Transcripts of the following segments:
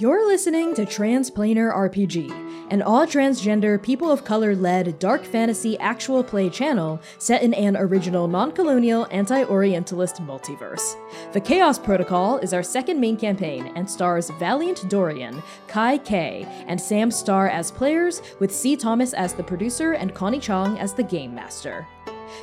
You're listening to Transplanar RPG, an all transgender, people of color led dark fantasy actual play channel set in an original non colonial, anti Orientalist multiverse. The Chaos Protocol is our second main campaign and stars Valiant Dorian, Cai K, and Samm Star as players, with Sea Thomas as the producer and Connie Chang as the game master.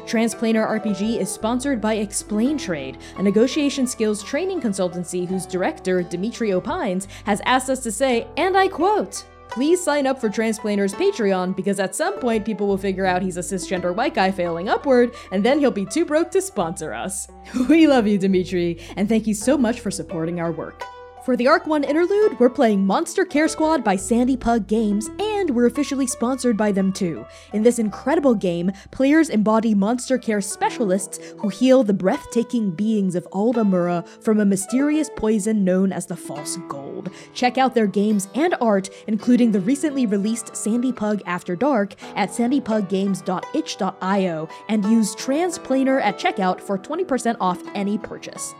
Transplanar RPG is sponsored by ExplainTrade, a negotiation skills training consultancy whose director, Dimitri Opines, has asked us to say, and I quote, Please sign up for Transplanar's Patreon because at some point people will figure out he's a cisgender white guy failing upward, and then he'll be too broke to sponsor us. We love you, Dimitri, and thank you so much for supporting our work. For the Arc 1 interlude, we're playing Monster Care Squad by Sandy Pug Games, and we're officially sponsored by them too. In this incredible game, players embody monster care specialists who heal the breathtaking beings of Ald-Amura from a mysterious poison known as the False Gold. Check out their games and art, including the recently released Sandy Pug After Dark, at sandypuggames.itch.io, and use Transplanar at checkout for 20% off any purchase.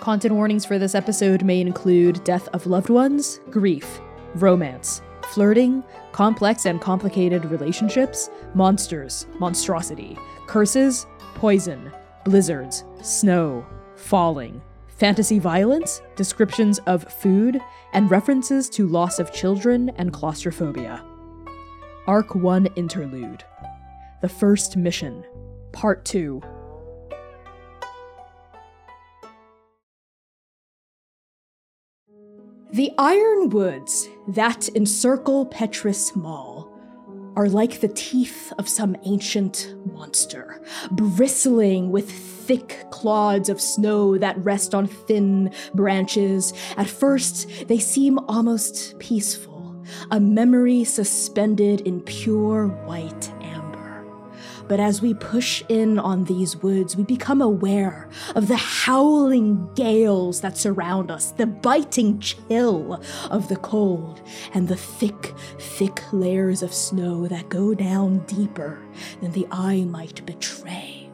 Content warnings for this episode may include death of loved ones, grief, romance, flirting, complex and complicated relationships, monsters, monstrosity, curses, poison, blizzards, snow, falling, fantasy violence, descriptions of food, and references to loss of children and claustrophobia. Arc 1 Interlude. The First Mission, Part 2 The iron woods that encircle Petrus Mall are like the teeth of some ancient monster, bristling with thick clods of snow that rest on thin branches. At first, they seem almost peaceful, a memory suspended in pure white but as we push in on these woods, we become aware of the howling gales that surround us, the biting chill of the cold, and the thick, thick layers of snow that go down deeper than the eye might betray.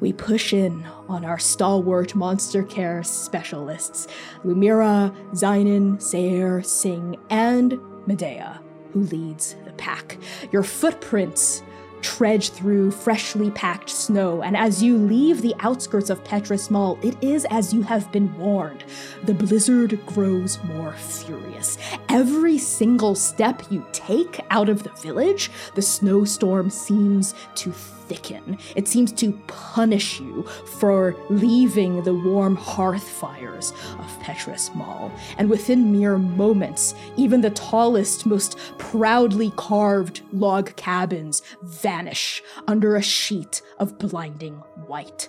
We push in on our stalwart monster care specialists, Lumièra, Xainan, Seir, Sing, and Medea, who leads the pack. Your footprints trudge through freshly packed snow, and as you leave the outskirts of Petrus Mall, it is as you have been warned. The blizzard grows more furious. Every single step you take out of the village, the snowstorm seems to It seems to punish you for leaving the warm hearth fires of Petrus Mall. And within mere moments, even the tallest, most proudly carved log cabins vanish under a sheet of blinding white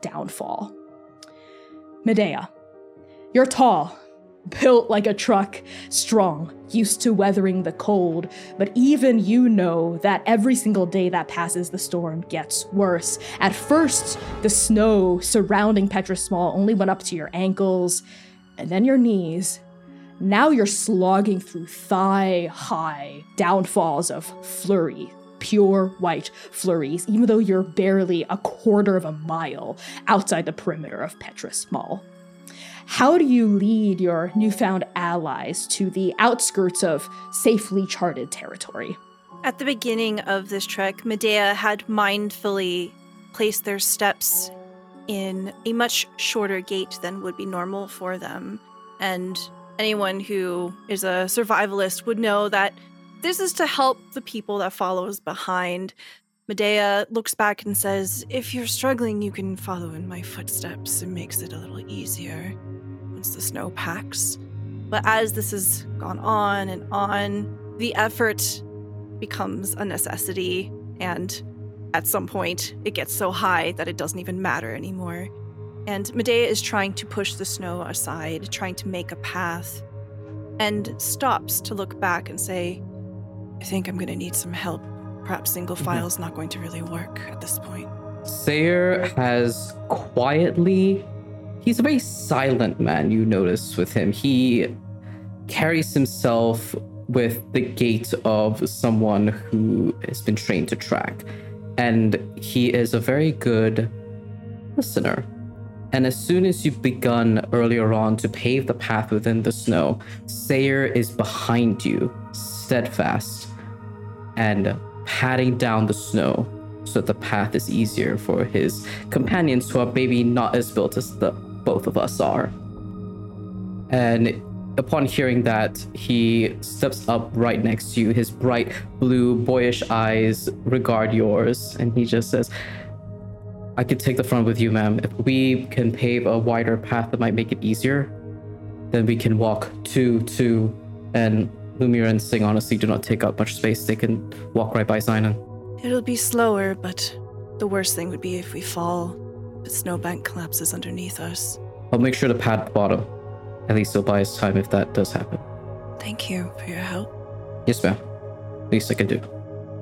downfall. Medea, you're tall built like a truck, strong, used to weathering the cold, but even you know that every single day that passes, the storm gets worse. At first, the snow surrounding Petra Small only went up to your ankles, and then your knees. Now you're slogging through thigh high downfalls of flurry, pure white flurries, even though you're barely a quarter of a mile outside the perimeter of Petra Small. How do you lead your newfound allies to the outskirts of safely charted territory? At the beginning of this trek, Medea had mindfully placed their steps in a much shorter gait than would be normal for them. And anyone who is a survivalist would know that this is to help the people that follows behind. Medea looks back and says, If you're struggling, you can follow in my footsteps. It makes it a little easier once the snow packs. But as this has gone on and on, the effort becomes a necessity, and at some point, it gets so high that it doesn't even matter anymore. And Medea is trying to push the snow aside, trying to make a path, and stops to look back and say, I think I'm going to need some help. Perhaps single mm-hmm. file is not going to really work at this point. Seir has quietly he's a very silent man, you notice with him. He carries himself with the gait of someone who has been trained to track. And he is a very good listener. And as soon as you've begun earlier on to pave the path within the snow, Seir is behind you, steadfast, and patting down the snow so that the path is easier for his companions who are maybe not as built as the both of us are. And upon hearing that, he steps up right next to you. His bright blue, boyish eyes regard yours, and he just says, I could take the front with you, ma'am. If we can pave a wider path that might make it easier, then we can walk two, two, and Lumièra and Sing honestly do not take up much space. They can walk right by Sinan. It'll be slower, but the worst thing would be if we fall. The snowbank collapses underneath us. I'll make sure to pad the bottom. At least it'll buy us time if that does happen. Thank you for your help. Yes, ma'am. Least I can do.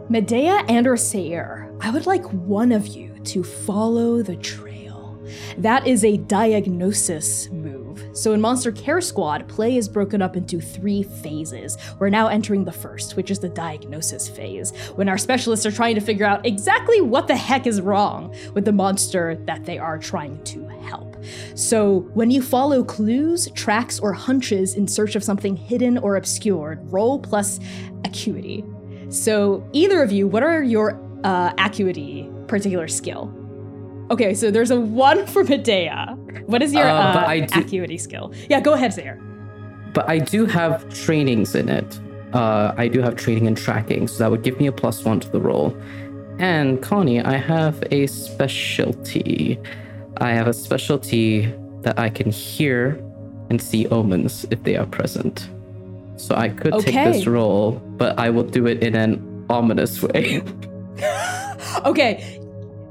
Medea and or Seir, I would like one of you to follow the trail. That is a diagnosis move. So in Monster Care Squad, play is broken up into three phases. We're now entering the first, which is the diagnosis phase, when our specialists are trying to figure out exactly what the heck is wrong with the monster that they are trying to help. So when you follow clues, tracks, or hunches in search of something hidden or obscured, roll plus acuity. So either of you, what are your uh, acuity particular skill? Okay, so there's a one for Medea. What is your Uh, uh, do- acuity skill? Yeah, go ahead, Seir. But I do have trainings in it. Uh, I do have training and tracking, so that would give me a plus one to the roll. And Connie, I have a specialty. I have a specialty that I can hear and see omens if they are present. So I could take this roll, but I will do it in an ominous way. Okay,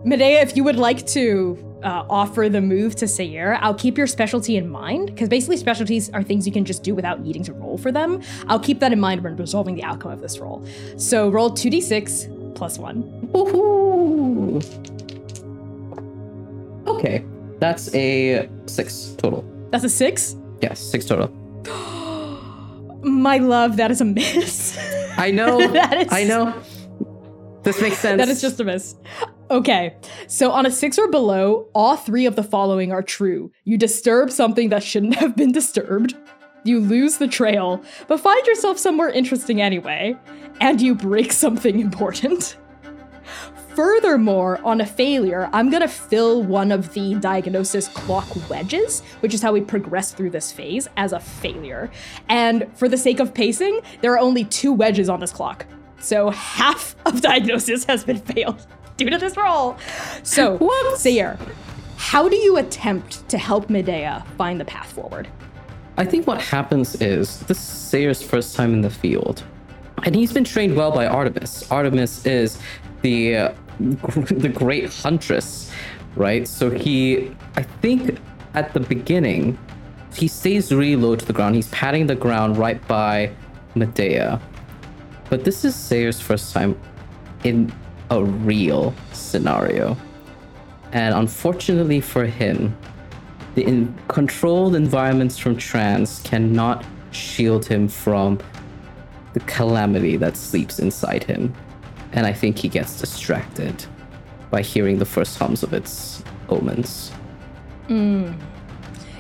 Medea, if you would like to uh, offer the move to Seir, I'll keep your specialty in mind because basically specialties are things you can just do without needing to roll for them. I'll keep that in mind when resolving the outcome of this roll. So roll 2d6 plus 1. Woohoo! Okay, that's a six total. That's a 6? Yes, six total. My love, that is a miss. I know. That is- I know. This makes sense. that is just a miss. Okay, so on a six or below, all three of the following are true. You disturb something that shouldn't have been disturbed, you lose the trail, but find yourself somewhere interesting anyway, and you break something important. Furthermore, on a failure, I'm gonna fill one of the diagnosis clock wedges, which is how we progress through this phase, as a failure. And for the sake of pacing, there are only two wedges on this clock. So half of diagnosis has been failed due to this role. So, Seir, how do you attempt to help Medea find the path forward? I think what happens is this is Seir's first time in the field, and he's been trained well by Artemis. Artemis is the uh, the great huntress, right? So he, I think, at the beginning, he stays really low to the ground. He's patting the ground right by Medea, but this is Seir's first time in a real scenario, and unfortunately for him, the in- controlled environments from trans cannot shield him from the calamity that sleeps inside him. And I think he gets distracted by hearing the first hums of its omens. Mm.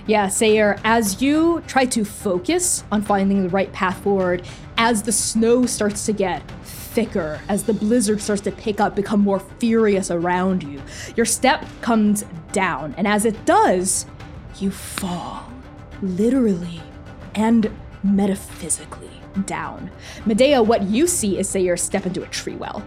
Yeah, Seir, as you try to focus on finding the right path forward, as the snow starts to get thicker, as the blizzard starts to pick up, become more furious around you, your step comes down. And as it does, you fall, literally and metaphysically down. Medea, what you see is Seir step into a tree well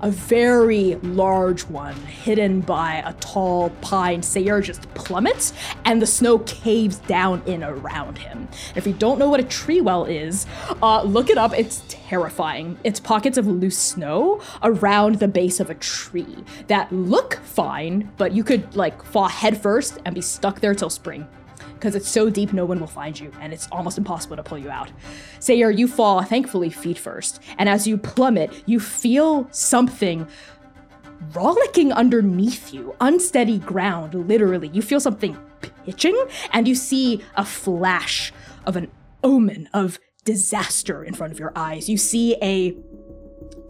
a very large one hidden by a tall pine. Seir just plummets and the snow caves down in around him. If you don't know what a tree well is, uh, look it up. It's terrifying. It's pockets of loose snow around the base of a tree that look fine, but you could like fall headfirst and be stuck there till spring because it's so deep no one will find you and it's almost impossible to pull you out. Seir, you fall, thankfully, feet first, and as you plummet, you feel something rollicking underneath you, unsteady ground, literally. You feel something pitching, and you see a flash of an omen of disaster in front of your eyes. You see a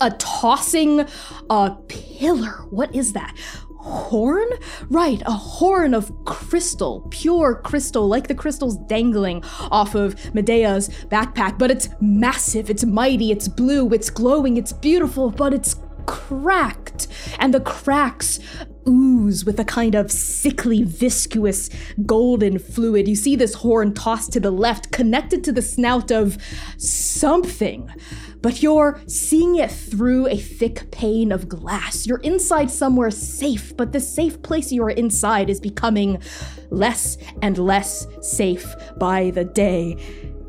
a tossing uh pillar. What is that? Horn? Right, a horn of crystal, pure crystal, like the crystals dangling off of Medea's backpack. But it's massive, it's mighty, it's blue, it's glowing, it's beautiful, but it's cracked. And the cracks ooze with a kind of sickly, viscous, golden fluid. You see this horn tossed to the left, connected to the snout of something but you're seeing it through a thick pane of glass. You're inside somewhere safe, but the safe place you are inside is becoming less and less safe by the day.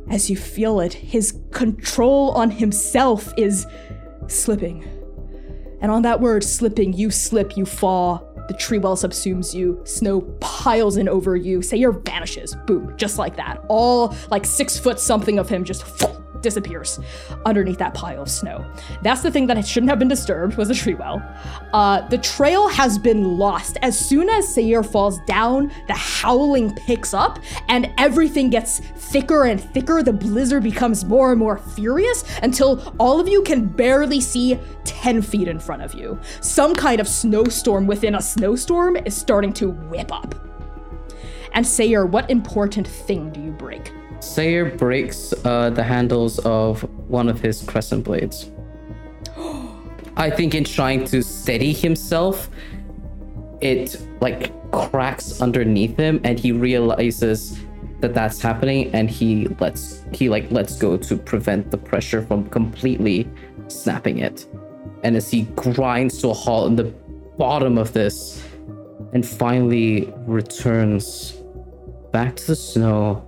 As you feel it, his control on himself is slipping. And on that word, slipping, you slip, you fall. The tree well subsumes you. Snow piles in over you. Seir vanishes. Boom. Just like that. All like six foot something of him just disappears underneath that pile of snow. That's the thing that shouldn't have been disturbed was the tree well. Uh, the trail has been lost. As soon as Seir falls down, the howling picks up and everything gets thicker and thicker. The blizzard becomes more and more furious until all of you can barely see 10 feet in front of you. Some kind of snowstorm within a snowstorm is starting to whip up. And Seir, what important thing do you break? Seir breaks uh, the handles of one of his crescent blades. I think in trying to steady himself, it like cracks underneath him, and he realizes that that's happening, and he lets he like lets go to prevent the pressure from completely snapping it. And as he grinds to a halt in the bottom of this, and finally returns back to the snow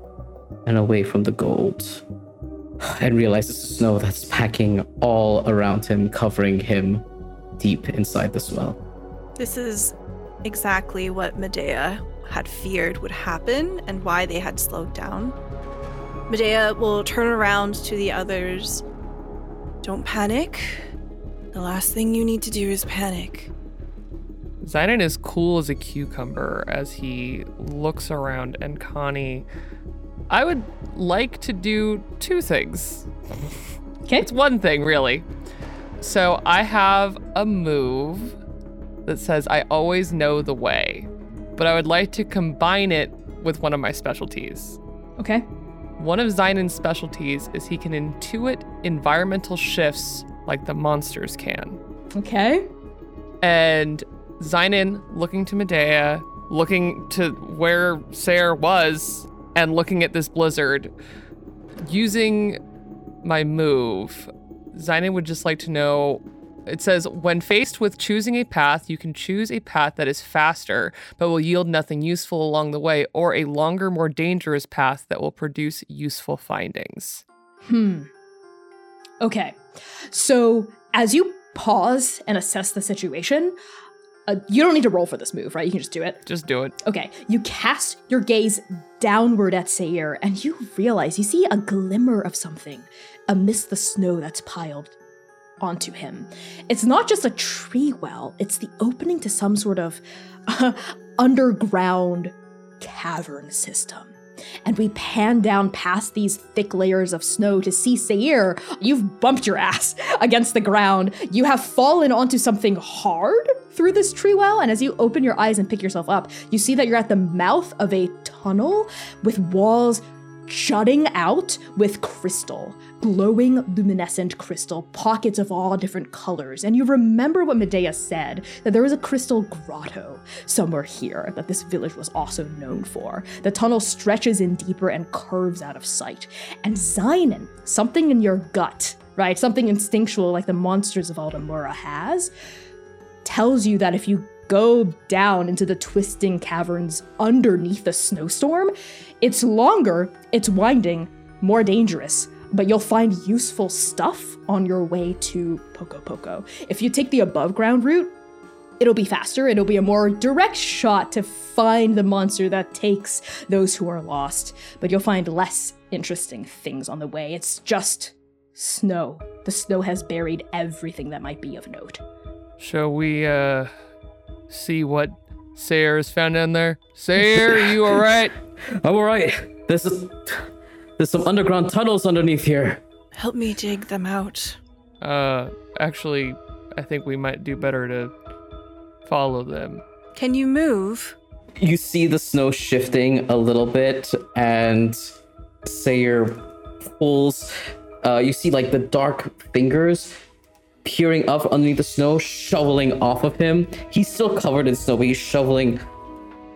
and away from the gold and realizes the snow that's packing all around him, covering him deep inside the swell. This is exactly what Medea had feared would happen and why they had slowed down. Medea will turn around to the others. Don't panic. The last thing you need to do is panic. Xainan is cool as a cucumber as he looks around, and Connie I would like to do two things. Okay. It's one thing, really. So I have a move that says I always know the way, but I would like to combine it with one of my specialties. Okay. One of Xainan's specialties is he can intuit environmental shifts like the monsters can. Okay. And Xainan looking to Medea, looking to where Seir was, and looking at this blizzard, using my move, Xainan would just like to know. It says, when faced with choosing a path, you can choose a path that is faster, but will yield nothing useful along the way, or a longer, more dangerous path that will produce useful findings. Hmm. Okay. So as you pause and assess the situation, uh, you don't need to roll for this move, right? You can just do it. Just do it. Okay, you cast your gaze downward at Seir, and you realize you see a glimmer of something amidst the snow that's piled onto him. It's not just a tree well, it's the opening to some sort of uh, underground cavern system and we pan down past these thick layers of snow to see Seir. You've bumped your ass against the ground. You have fallen onto something hard through this tree well, and as you open your eyes and pick yourself up, you see that you're at the mouth of a tunnel with walls jutting out with crystal, glowing luminescent crystal, pockets of all different colors. And you remember what Medea said that there was a crystal grotto somewhere here that this village was also known for. The tunnel stretches in deeper and curves out of sight. And Xainan, something in your gut, right? Something instinctual like the monsters of Ald-Amura has, tells you that if you go down into the twisting caverns underneath the snowstorm, it's longer, it's winding, more dangerous, but you'll find useful stuff on your way to Poco Poco. If you take the above ground route, it'll be faster, it'll be a more direct shot to find the monster that takes those who are lost, but you'll find less interesting things on the way. It's just snow. The snow has buried everything that might be of note. Shall we, uh, see what Seir has found down there? Seir, you all right? I'm all right. There's a, there's some underground tunnels underneath here. Help me dig them out. Uh, actually, I think we might do better to follow them. Can you move? You see the snow shifting a little bit, and Seir pulls. Uh, you see like the dark fingers peering up underneath the snow, shoveling off of him. He's still covered in snow, but he's shoveling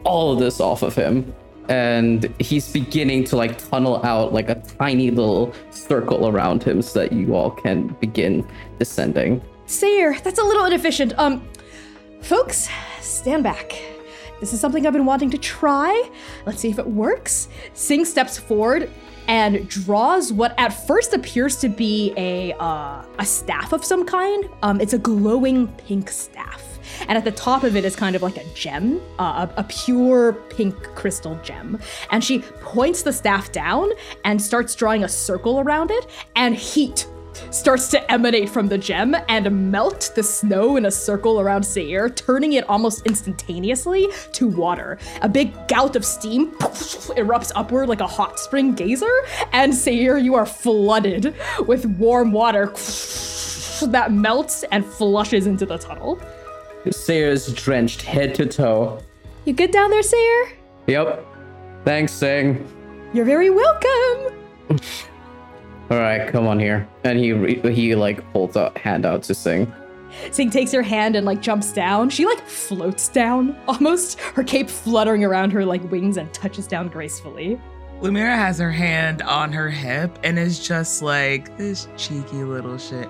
all of this off of him. And he's beginning to like tunnel out like a tiny little circle around him so that you all can begin descending. Seir, that's a little inefficient. Um, folks, stand back. This is something I've been wanting to try. Let's see if it works. Sing steps forward and draws what at first appears to be a uh, a staff of some kind. Um, it's a glowing pink staff, and at the top of it is kind of like a gem, uh, a, a pure pink crystal gem. And she points the staff down and starts drawing a circle around it, and heat starts to emanate from the gem and melt the snow in a circle around Seir, turning it almost instantaneously to water. A big gout of steam erupts upward like a hot spring geyser, and Seir, you are flooded with warm water that melts and flushes into the tunnel. Seir is drenched head to toe. You good down there, Sayer? Yep. Thanks, Sing. You're very welcome. All right, come on here. And he re- he like holds a hand out to Sing. Sing takes her hand and like jumps down. She like floats down almost, her cape fluttering around her like wings and touches down gracefully. Lumièra has her hand on her hip and is just like this cheeky little shit.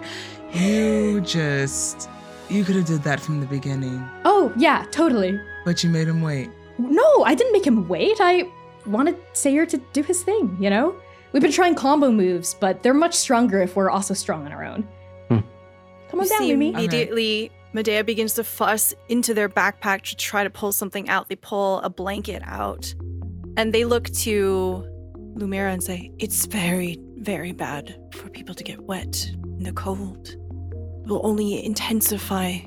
You just you could have did that from the beginning, Oh, yeah, totally. but you made him wait. No, I didn't make him wait. I wanted Seir to do his thing, you know? We've been trying combo moves, but they're much stronger if we're also strong on our own. Hmm. Come on You down, see Lumi. immediately Medea begins to fuss into their backpack to try to pull something out. They pull a blanket out and they look to Lumièra and say, It's very, very bad for people to get wet in the cold. It will only intensify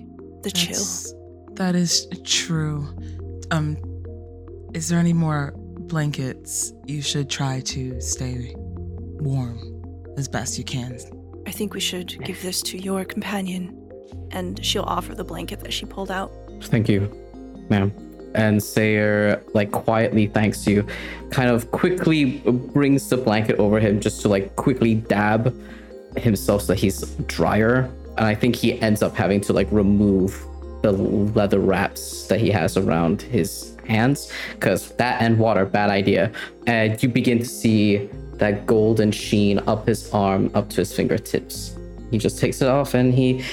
the chill. That's- That is true. Um, is there any more blankets? You should try to stay warm as best you can. I think we should give this to your companion. And she'll offer the blanket that she pulled out. Thank you, ma'am. And Seir like quietly thanks you, kind of quickly brings the blanket over him just to like quickly dab himself so that he's drier. And I think he ends up having to like remove the leather wraps that he has around his hands because that and water, bad idea. And you begin to see that golden sheen up his arm, up to his fingertips. He just takes it off and he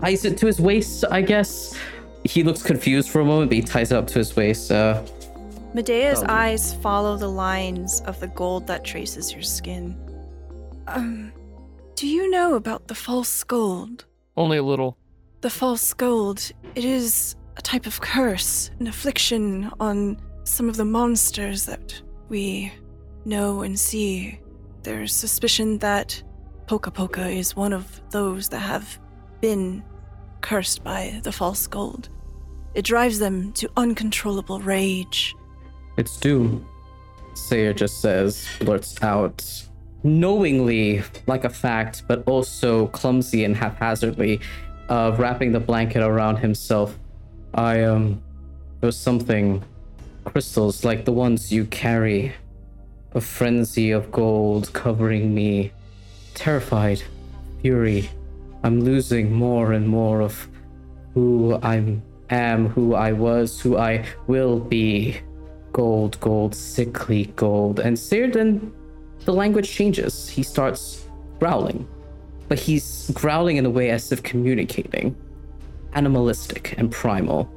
ties it to his waist, I guess. He looks confused for a moment, but he ties it up to his waist. Uh, Medea's Oh. eyes follow the lines of the gold that traces your skin. Um, do you know about the false gold? Only a little. The false gold, it is a type of curse, an affliction on some of the monsters that we know and see. There's suspicion that Poka Poka is one of those that have been cursed by the false gold. It drives them to uncontrollable rage. it's doom. Seir just says, blurts out, knowingly, like a fact, but also clumsy and haphazardly, uh, wrapping the blanket around himself. I, um, there was something, crystals like the ones you carry, a frenzy of gold covering me, terrified, fury. I'm losing more and more of who I am, who I was, who I will be. Gold, gold, sickly gold. And Searden, the language changes. He starts growling. But he's growling in a way as if communicating. Animalistic and primal.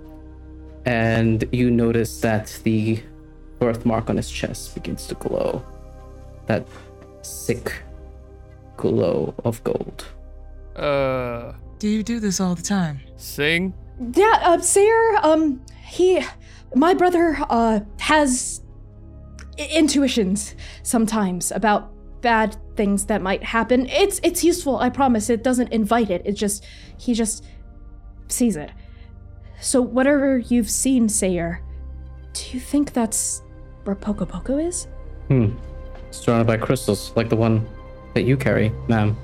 And you notice that the birthmark on his chest begins to glow. That sick glow of gold. Uh, Do you do this all the time? sing. Yeah, uh, Seir, um, he, my brother, uh, has i- intuitions sometimes about bad things that might happen. It's it's useful, I promise. It doesn't invite it. It just he just sees it. So whatever you've seen, Seir, do you think that's where Poco Poco is? Hmm. Surrounded by crystals, like the one that you carry, ma'am.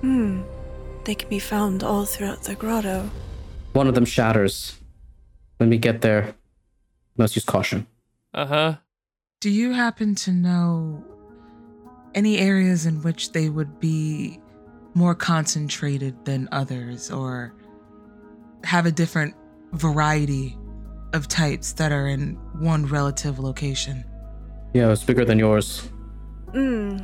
Hmm. They can be found all throughout the grotto. One of them shatters When we get there, must use caution. Uh huh. Do you happen to know any areas in which they would be more concentrated than others or have a different variety of types that are in one relative location? Yeah, it's bigger than yours. Hmm.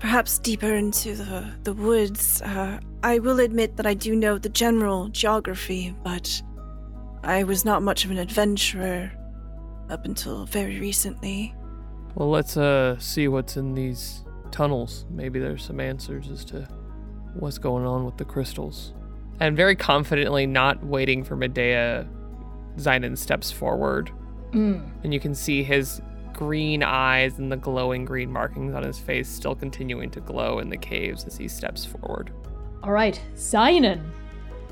Perhaps deeper into the, the woods. Uh, I will admit that I do know the general geography, but I was not much of an adventurer up until very recently. Well, let's uh see what's in these tunnels. Maybe there's some answers as to what's going on with the crystals. And very confidently, not waiting for Medea, Xainan steps forward, Mm. and you can see his green eyes and the glowing green markings on his face still continuing to glow in the caves as he steps forward. All right, Xainan.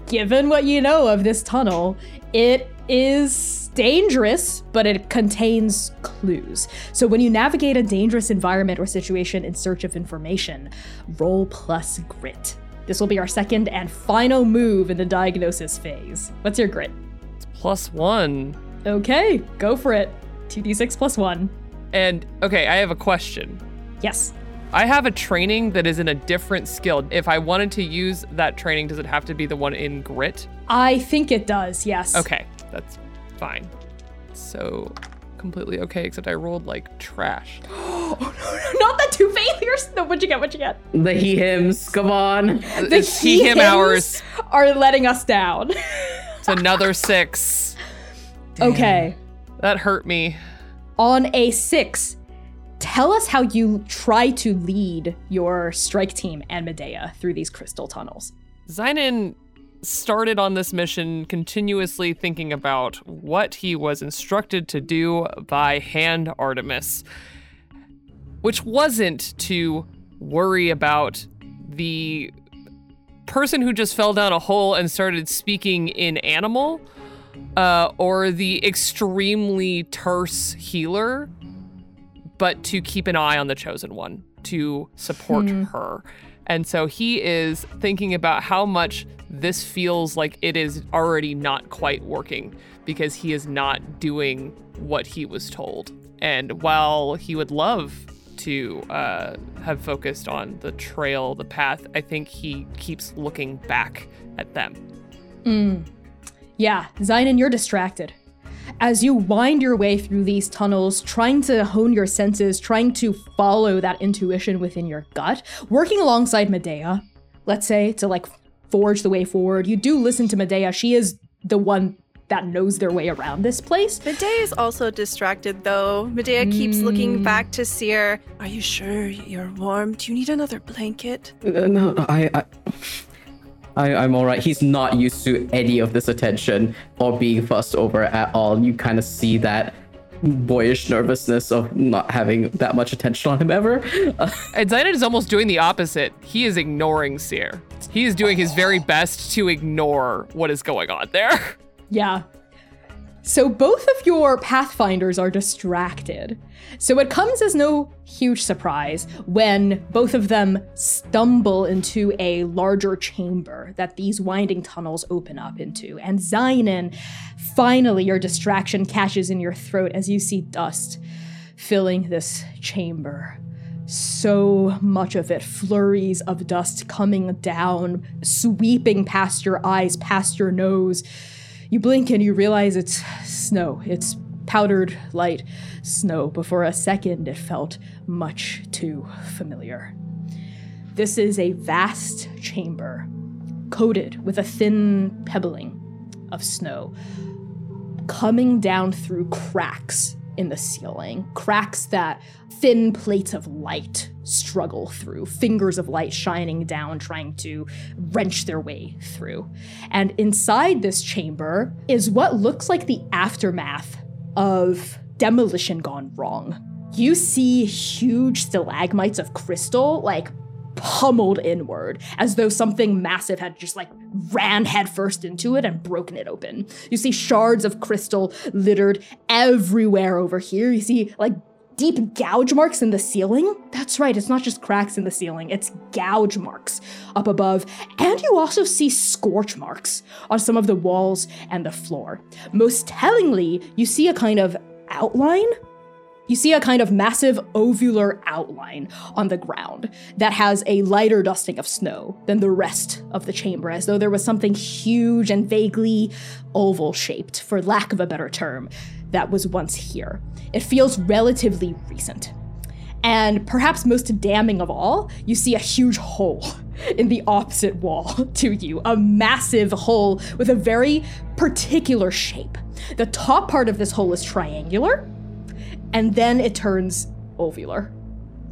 Given what you know of this tunnel, it is dangerous, but it contains clues. So when you navigate a dangerous environment or situation in search of information, roll plus grit. This will be our second and final move in the diagnosis phase. What's your grit? It's plus one. Okay, go for it. 2d6 plus 1. And okay, I have a question. Yes. I have a training that is in a different skill. If I wanted to use that training, does it have to be the one in grit? I think it does, yes. Okay, that's fine. So completely okay, except I rolled like trash. Oh, no, not the two failures. No, what'd you get? What'd you get? The he hims, come on. The it's he him he-hims hours. Are letting us down. It's another six. Damn. okay. That hurt me. On a six, tell us how you try to lead your strike team and Medea through these crystal tunnels. Xainan started on this mission continuously thinking about what he was instructed to do by Hand Artemis, which wasn't to worry about the person who just fell down a hole and started speaking in animal, uh, or the extremely terse healer, but to keep an eye on the chosen one to support her. And so he is thinking about how much this feels like it is already not quite working because he is not doing what he was told. And while he would love to uh, have focused on the trail, the path, I think he keeps looking back at them. Mm. Yeah, Xainan, you're distracted. As you wind your way through these tunnels, trying to hone your senses, trying to follow that intuition within your gut, working alongside Medea, let's say, to like forge the way forward, you do listen to Medea. She is the one that knows their way around this place. Medea is also distracted though. Medea keeps looking back to Seir. Are you sure you're warm? Do you need another blanket? Uh, no, I, I, I, I'm all right. He's not used to any of this attention or being fussed over at all. You kind of see that boyish nervousness of not having that much attention on him ever. And Xainan is almost doing the opposite. He is ignoring Seir. He is doing his very best to ignore what is going on there. Yeah. So both of your pathfinders are distracted. So it comes as no huge surprise when both of them stumble into a larger chamber that these winding tunnels open up into. And Xainan, finally, your distraction catches in your throat as you see dust filling this chamber. So much of it, flurries of dust coming down, sweeping past your eyes, past your nose. You blink and you realize it's snow. It's powdered light snow, but for a second it felt much too familiar. This is a vast chamber, coated with a thin pebbling of snow, coming down through cracks in the ceiling, cracks that thin plates of light struggle through, fingers of light shining down, trying to wrench their way through. And inside this chamber is what looks like the aftermath of demolition gone wrong. You see huge stalagmites of crystal, like pummeled inward as though something massive had just like ran headfirst into it and broken it open. You see shards of crystal littered everywhere over here. You see like deep gouge marks in the ceiling. That's right, it's not just cracks in the ceiling, it's gouge marks up above. And you also see scorch marks on some of the walls and the floor. Most tellingly, you see a kind of outline you see a kind of massive ovular outline on the ground that has a lighter dusting of snow than the rest of the chamber, as though there was something huge and vaguely oval shaped, for lack of a better term, that was once here. It feels relatively recent. And perhaps most damning of all, you see a huge hole in the opposite wall to you, a massive hole with a very particular shape. The top part of this hole is triangular, and then it turns ovular.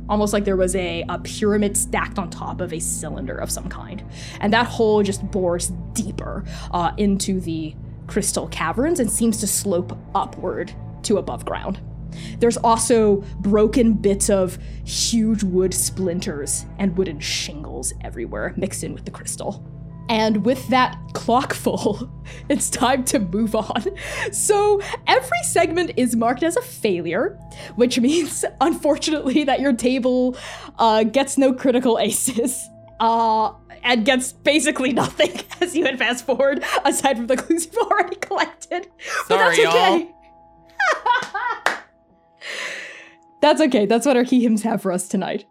Almost like there was a, a pyramid stacked on top of a cylinder of some kind. And that hole just bores deeper uh, into the crystal caverns and seems to slope upward to above ground. There's also broken bits of huge wood splinters and wooden shingles everywhere mixed in with the crystal. And with that clock full, it's time to move on. So every segment is marked as a failure, which means, unfortunately, that your table uh, gets no critical aces. Uh, and gets basically nothing as you advance forward, aside from the clues you've already collected. But that's okay. that's okay. That's what our key hymns have for us tonight.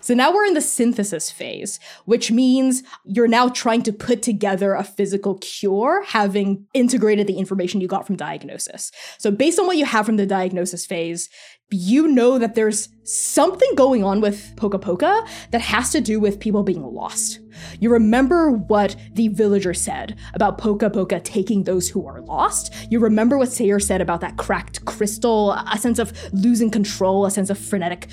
So now we're in the synthesis phase, which means you're now trying to put together a physical cure, having integrated the information you got from diagnosis. So, based on what you have from the diagnosis phase, you know that there's something going on with Poka Poka that has to do with people being lost. You remember what the villager said about Poka Poka taking those who are lost. You remember what Seir said about that cracked crystal, a sense of losing control, a sense of frenetic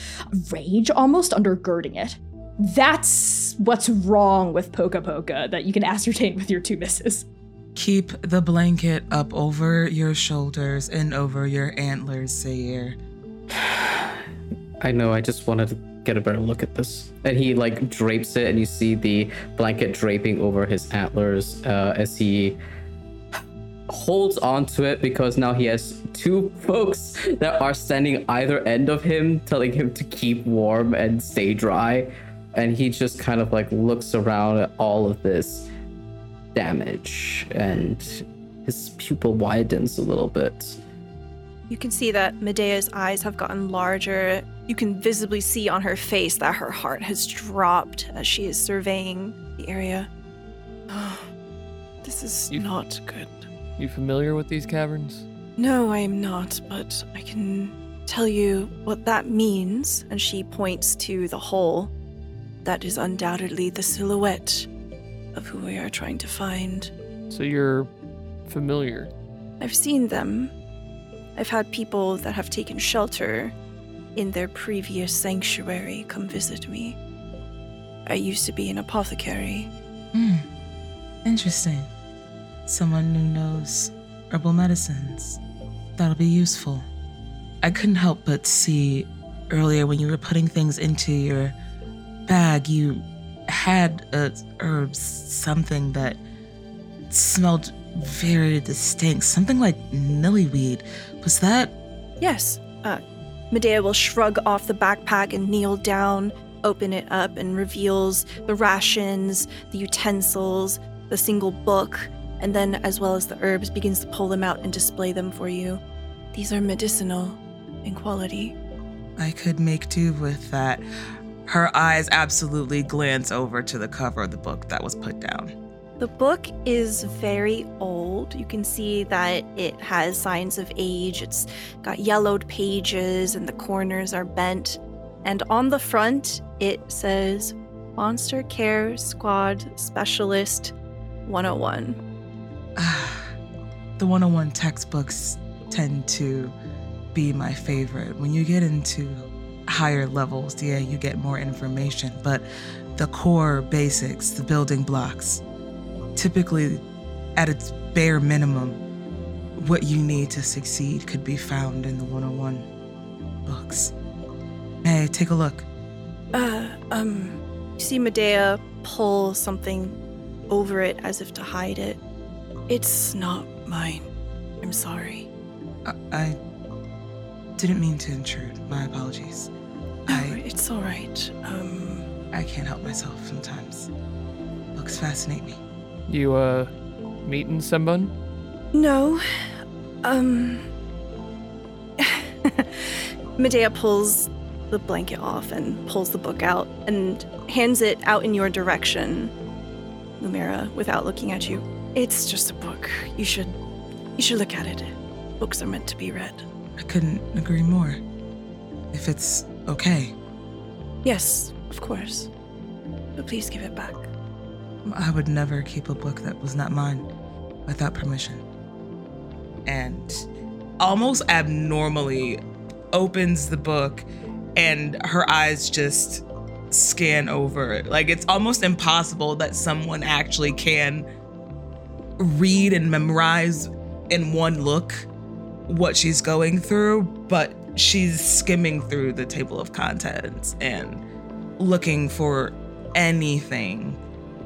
rage almost undergirding it. That's what's wrong with Poka Poka that you can ascertain with your two misses. Keep the blanket up over your shoulders and over your antlers, Seir. I know, I just wanted to get a better look at this. And he like drapes it, and you see the blanket draping over his antlers uh, as he holds on to it because now he has two folks that are standing either end of him, telling him to keep warm and stay dry. And he just kind of like looks around at all of this damage, and his pupil widens a little bit. You can see that Medea's eyes have gotten larger. You can visibly see on her face that her heart has dropped as she is surveying the area. this is You- not good. You familiar with these caverns? No, I am not, but I can tell you what that means. And she points to the hole. That is undoubtedly the silhouette of who we are trying to find. So you're familiar. I've seen them. I've had people that have taken shelter in their previous sanctuary come visit me. I used to be an apothecary. Hmm. Interesting. Someone who knows herbal medicines. That'll be useful. I couldn't help but see earlier when you were putting things into your bag, you had a something that smelled very distinct. Something like nillyweed. Was that Yes. Uh, Medea will shrug off the backpack and kneel down, open it up, and reveals the rations, the utensils, the single book, and then, as well as the herbs, begins to pull them out and display them for you. These are medicinal in quality. I could make do with that? Her eyes absolutely glance over to the cover of the book that was put down. The book is very old. You can see that it has signs of age. It's got yellowed pages and the corners are bent. And on the front, it says Monster Care Squad Specialist 101. the 101 textbooks tend to be my favorite. When you get into higher levels, yeah, you get more information, but the core basics, the building blocks, typically at its bare minimum, what you need to succeed could be found in the 101 books. Hey, take a look. Uh, um, you see Medea pull something over it as if to hide it. It's not mine. I'm sorry. I, I didn't mean to intrude. My apologies. No, I it's all right. Um, I can't help myself sometimes. Books fascinate me. You, uh, meeting someone? no. Um, Medea pulls the blanket off and pulls the book out and hands it out in your direction, Lumièra, without looking at you. It's just a book. You should, you should look at it. Books are meant to be read. I couldn't agree more. If it's okay, Yes, of course. But please give it back. I would never keep a book that was not mine without permission. And almost abnormally opens the book and her eyes just scan over it. Like it's almost impossible that someone actually can read and memorize in one look what she's going through, but she's skimming through the table of contents and looking for anything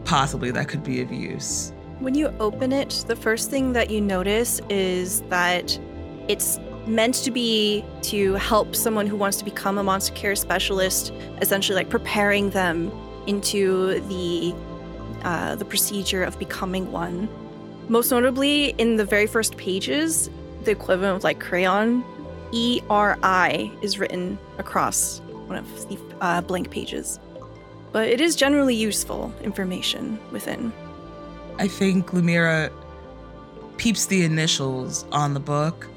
possibly that could be of use. When you open it, the first thing that you notice is that it's meant to be to help someone who wants to become a monster care specialist, essentially like preparing them into the uh, the procedure of becoming one. Most notably, in the very first pages, the equivalent of like crayon, E R I is written across one of the uh, blank pages. But it is generally useful information within. I think Lumièra peeps the initials on the book,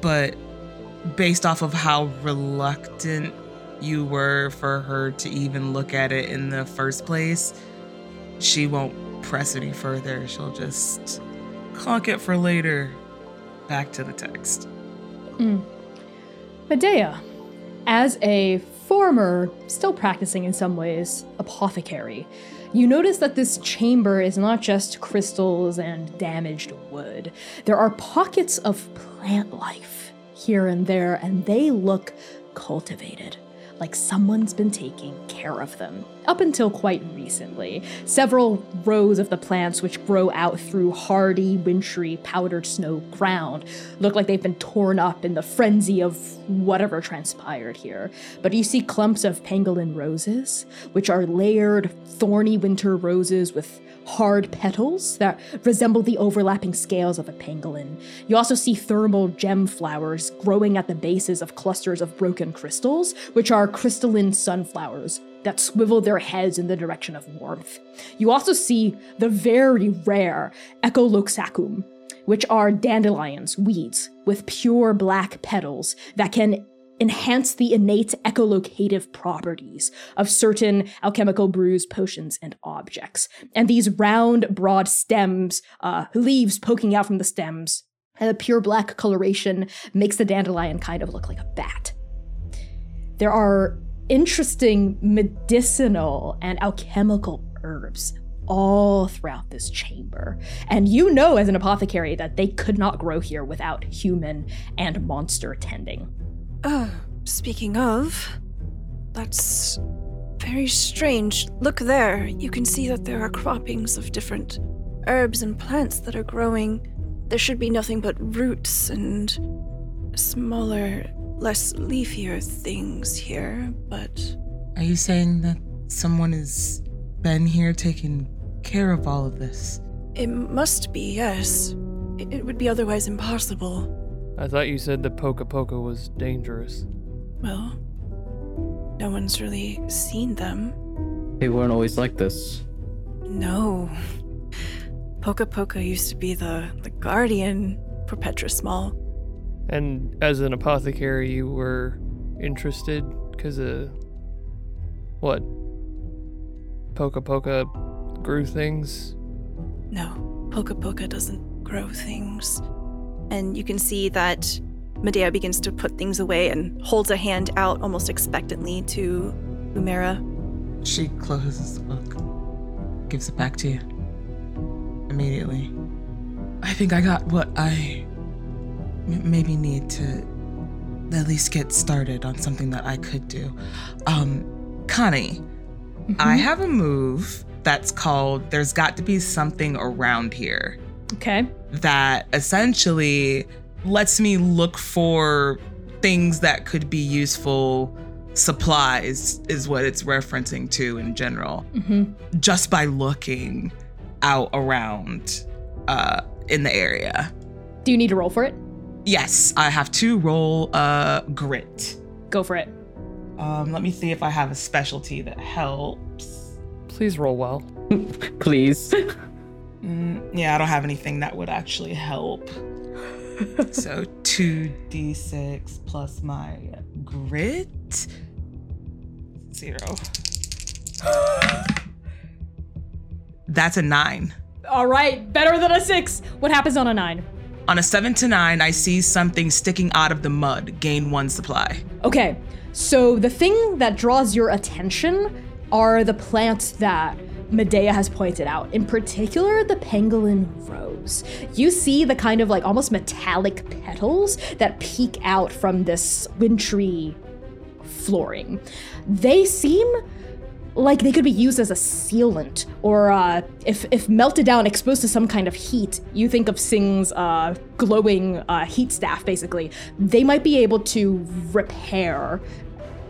but based off of how reluctant you were for her to even look at it in the first place, she won't press any further. She'll just clock it for later. Back to the text. Hmm. Medea, as a former, still practicing in some ways, apothecary, you notice that this chamber is not just crystals and damaged wood. There are pockets of plant life here and there, and they look cultivated, like someone's been taking care of them. Up until quite recently, several rows of the plants which grow out through hardy, wintry, powdered snow ground look like they've been torn up in the frenzy of whatever transpired here. But you see clumps of pangolin roses, which are layered, thorny winter roses with hard petals that resemble the overlapping scales of a pangolin. You also see thermal gem flowers growing at the bases of clusters of broken crystals, which are crystalline sunflowers that swivel their heads in the direction of warmth. You also see the very rare Echoloxacum, which are dandelions, weeds, with pure black petals that can enhance the innate echolocative properties of certain alchemical brews, potions, and objects. And these round, broad stems, uh, leaves poking out from the stems, and the pure black coloration makes the dandelion kind of look like a bat. There are interesting medicinal and alchemical herbs all throughout this chamber. And you know, as an apothecary, that they could not grow here without human and monster tending. Oh, speaking of, that's very strange. Look there. You can see that there are croppings of different herbs and plants that are growing. There should be nothing but roots and smaller, less leafier things here, but Are you saying that someone has been here taking care of all of this? it must be, yes. It would be otherwise impossible. I thought you said that Poka Poka was dangerous. Well, no one's really seen them. They weren't always like this. No. Poka Poka used to be the, the guardian for Petra Small. And as an apothecary, you were interested because of uh, what? Poka Poka grew things. No, Poka Poka doesn't grow things. And you can see that Medea begins to put things away and holds a hand out almost expectantly to Lumièra. She closes the book, gives it back to you immediately. I think I got what I m- maybe need to at least get started on something that I could do. Um, Connie, I have a move that's called There's Got to Be Something Around Here Okay. that essentially lets me look for things that could be useful supplies is what it's referencing to in general hmm just by looking out around uh in the area Do you need to roll for it? yes i have to roll uh grit Go for it. um let me see if i have a specialty that helps Please roll well. Please. Mm, yeah, I don't have anything that would actually help. so 2d6 plus my grit. Zero. That's a nine. All right, better than a six. What happens on a nine? On a seven to nine, I see something sticking out of the mud. Gain one supply. Okay, so the thing that draws your attention are the plants that Medea has pointed out, in particular the pangolin rose. You see the kind of like almost metallic petals that peek out from this wintry flooring. They seem like they could be used as a sealant, or uh, if if melted down, exposed to some kind of heat. You think of Sing's uh, glowing uh, heat staff, basically. They might be able to repair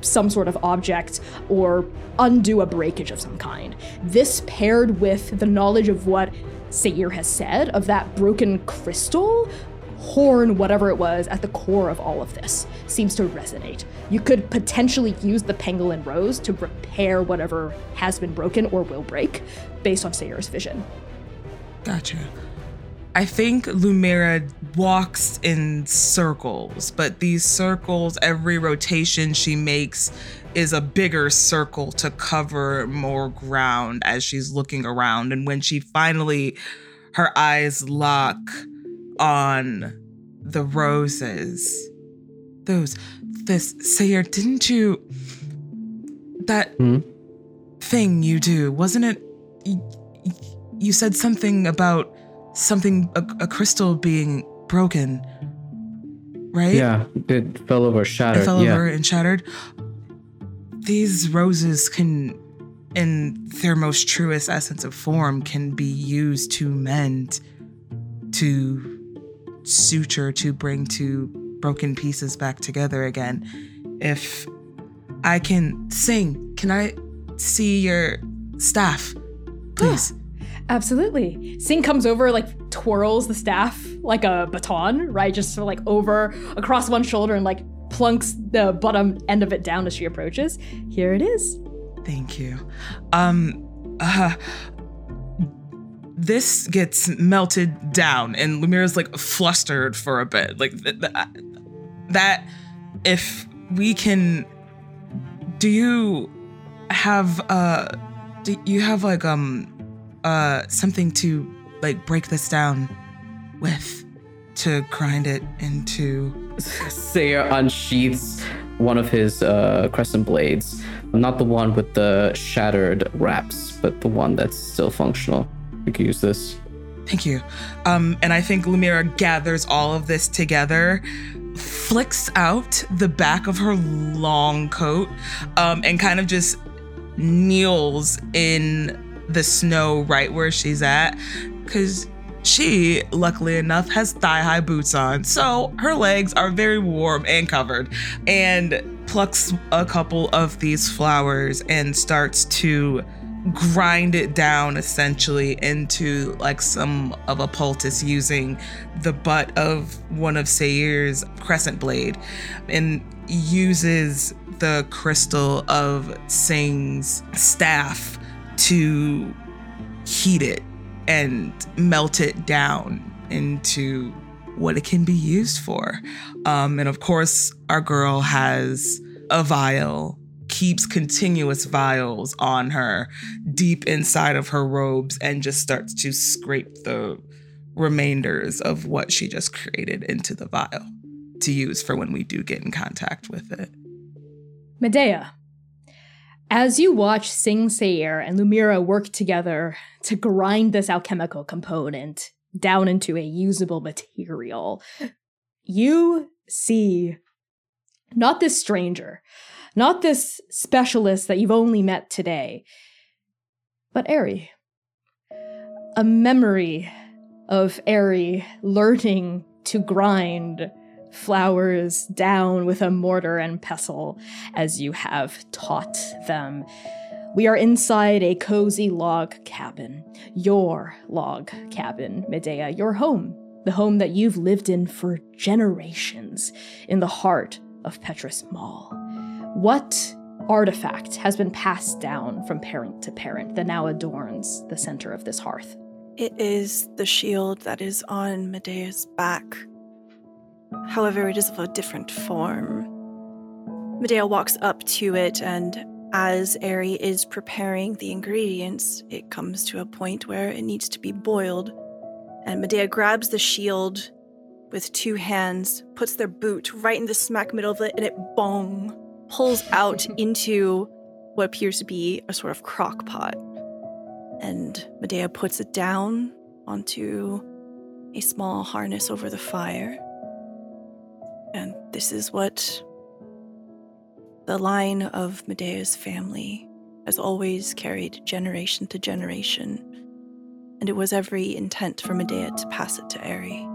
some sort of object or undo a breakage of some kind. This paired with the knowledge of what Seir has said of that broken crystal horn, whatever it was, at the core of all of this seems to resonate. You could potentially use the pangolin rose to repair whatever has been broken or will break based on Seir's vision. Gotcha. I think Lumièra walks in circles, but these circles, every rotation she makes is a bigger circle to cover more ground as she's looking around. And when she finally, her eyes lock on the roses, those, this, Seir, didn't you, that Hmm? thing you do, wasn't it? You, you said something about something, a, a crystal being broken, right? Yeah, it fell over, shattered. It shattered. fell yeah. over and shattered. These roses can, in their most truest essence of form, can be used to mend, to suture, to bring two broken pieces back together again. If I can Sing, can I see your staff, please? Absolutely. Sing comes over, like twirls the staff like a baton, right? Just sort of like over across one shoulder and like plunks the bottom end of it down as she approaches. Here it is. Thank you. Um, uh, this gets melted down, and Lumièra's like flustered for a bit. Like th- th- that. If we can, do you have uh, do you have like um, uh, something to like break this down with to grind it into? Seir unsheaths one of his uh, crescent blades. Not the one with the shattered wraps, but the one that's still functional. We could use this. Thank you. Um, and I think Lumièra gathers all of this together, flicks out the back of her long coat, um, and kind of just kneels in the snow right where she's at. Because she, luckily enough, has thigh high boots on. So her legs are very warm and covered. And plucks a couple of these flowers and starts to grind it down essentially into like some of a poultice using the butt of one of Seir's crescent blade and uses the crystal of Sing's staff to heat it and melt it down into what it can be used for. Um, and of course, our girl has a vial, keeps continuous vials on her deep inside of her robes, and just starts to scrape the remainders of what she just created into the vial to use for when we do get in contact with it. Medea. As you watch Sing Seir and Lumièra work together to grind this alchemical component down into a usable material, you see not this stranger, not this specialist that you've only met today, but Eri. A memory of Eri learning to grind flowers down with a mortar and pestle as you have taught them. We are inside a cozy log cabin. Your log cabin, Medea, your home. The home that you've lived in for generations in the heart of Petrus Mall. What artifact has been passed down from parent to parent that now adorns the center of this hearth? It is the shield that is on Medea's back. However, it is of a different form. Medea walks up to it, and as Ari is preparing the ingredients, it comes to a point where it needs to be boiled. And Medea grabs the shield with two hands, puts their boot right in the smack middle of it, and it bong pulls out into what appears to be a sort of crock pot. And Medea puts it down onto a small harness over the fire. And this is what the line of Medea's family has always carried generation to generation. And it was every intent for Medea to pass it to Ari.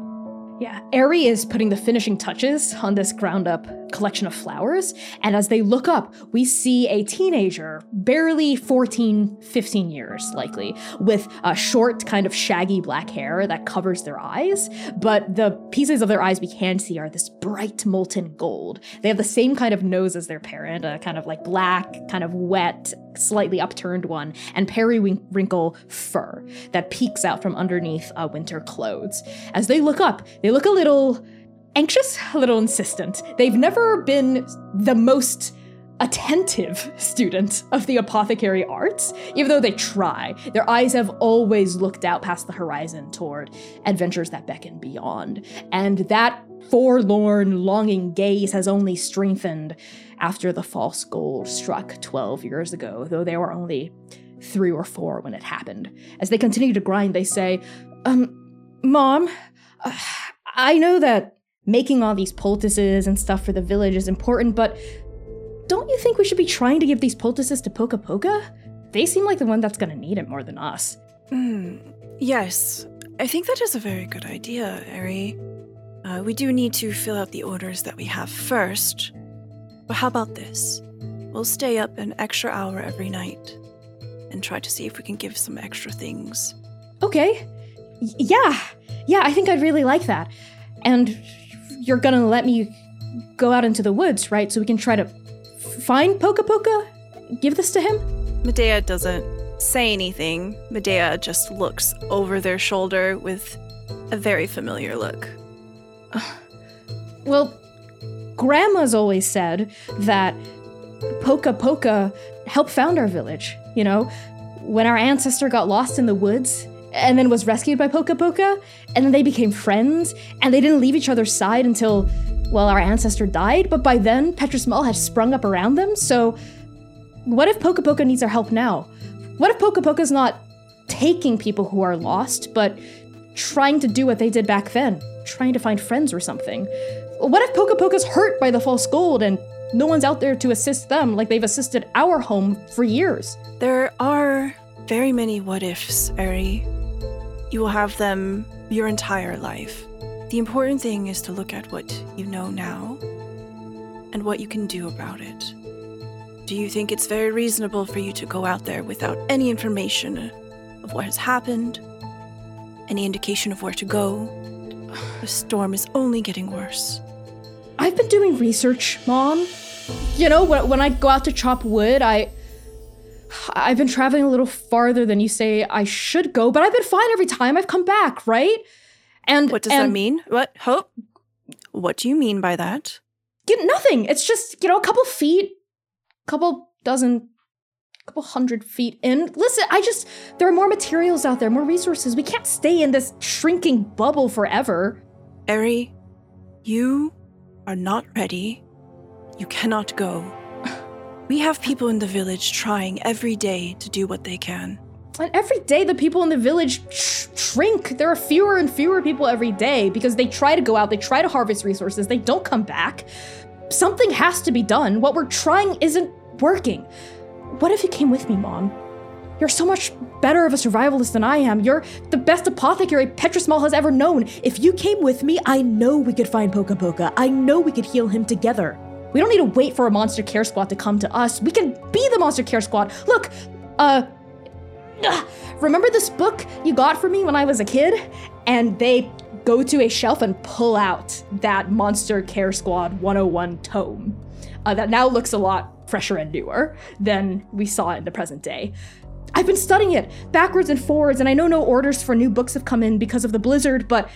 Yeah, Ari is putting the finishing touches on this ground up collection of flowers. And as they look up, we see a teenager, barely 14, 15 years likely, with a short, kind of shaggy black hair that covers their eyes. But the pieces of their eyes we can see are this bright molten gold. They have the same kind of nose as their parent, a kind of like black, kind of wet, slightly upturned one, and periwinkle fur that peeks out from underneath uh, winter clothes. As they look up, they look a little anxious, a little insistent. They've never been the most attentive student of the apothecary arts, even though they try. Their eyes have always looked out past the horizon toward adventures that beckon beyond. And that forlorn, longing gaze has only strengthened after the false gold struck 12 years ago, though they were only three or four when it happened. As they continue to grind, they say, Um, Mom, uh, I know that making all these poultices and stuff for the village is important, but don't you think we should be trying to give these poultices to Poka Poka? They seem like the one that's gonna need it more than us. Hmm. Yes, I think that is a very good idea, Ari. Uh, we do need to fill out the orders that we have first. How about this? We'll stay up an extra hour every night and try to see if we can give some extra things. Okay. Y- yeah. Yeah, I think I'd really like that. And you're gonna let me go out into the woods, right? So we can try to find Poka Poka? Give this to him? Medea doesn't say anything. Medea just looks over their shoulder with a very familiar look. Well, Grandma's always said that Poka Poka helped found our village, you know? When our ancestor got lost in the woods and then was rescued by Poka Poka, and then they became friends, and they didn't leave each other's side until, well, our ancestor died, but by then, Petrus Mall had sprung up around them, so what if Poka Poka needs our help now? What if Poka Poka's not taking people who are lost, but trying to do what they did back then, trying to find friends or something? What if Poka Poka's hurt by the false gold and no one's out there to assist them like they've assisted our home for years? There are very many what ifs, Ari. You will have them your entire life. The important thing is to look at what you know now and what you can do about it. Do you think it's very reasonable for you to go out there without any information of what has happened? Any indication of where to go? The storm is only getting worse. I've been doing research, Mom. You know, when, when I go out to chop wood, I. I've been traveling a little farther than you say I should go, but I've been fine every time I've come back, right? And What does and, that mean? What? Hope? What do you mean by that? You, nothing. It's just you know a couple feet, couple dozen, a couple hundred feet in. Listen, I just there are more materials out there, more resources. We can't stay in this shrinking bubble forever. Eri, you are not ready. You cannot go. We have people in the village trying every day to do what they can. And every day, the people in the village sh- shrink. There are fewer and fewer people every day because they try to go out, they try to harvest resources, they don't come back. Something has to be done. What we're trying isn't working. What if you came with me, Mom? You're so much better of a survivalist than I am. You're the best apothecary Petrus Mall has ever known. If you came with me, I know we could find Poka Poka. I know we could heal him together. We don't need to wait for a monster care squad to come to us. We can be the monster care squad. Look, uh, ugh, remember this book you got for me when I was a kid? And they go to a shelf and pull out that Monster Care Squad 101 tome uh, that now looks a lot fresher and newer than we saw in the present day. I've been studying it backwards and forwards, and I know no orders for new books have come in because of the blizzard, but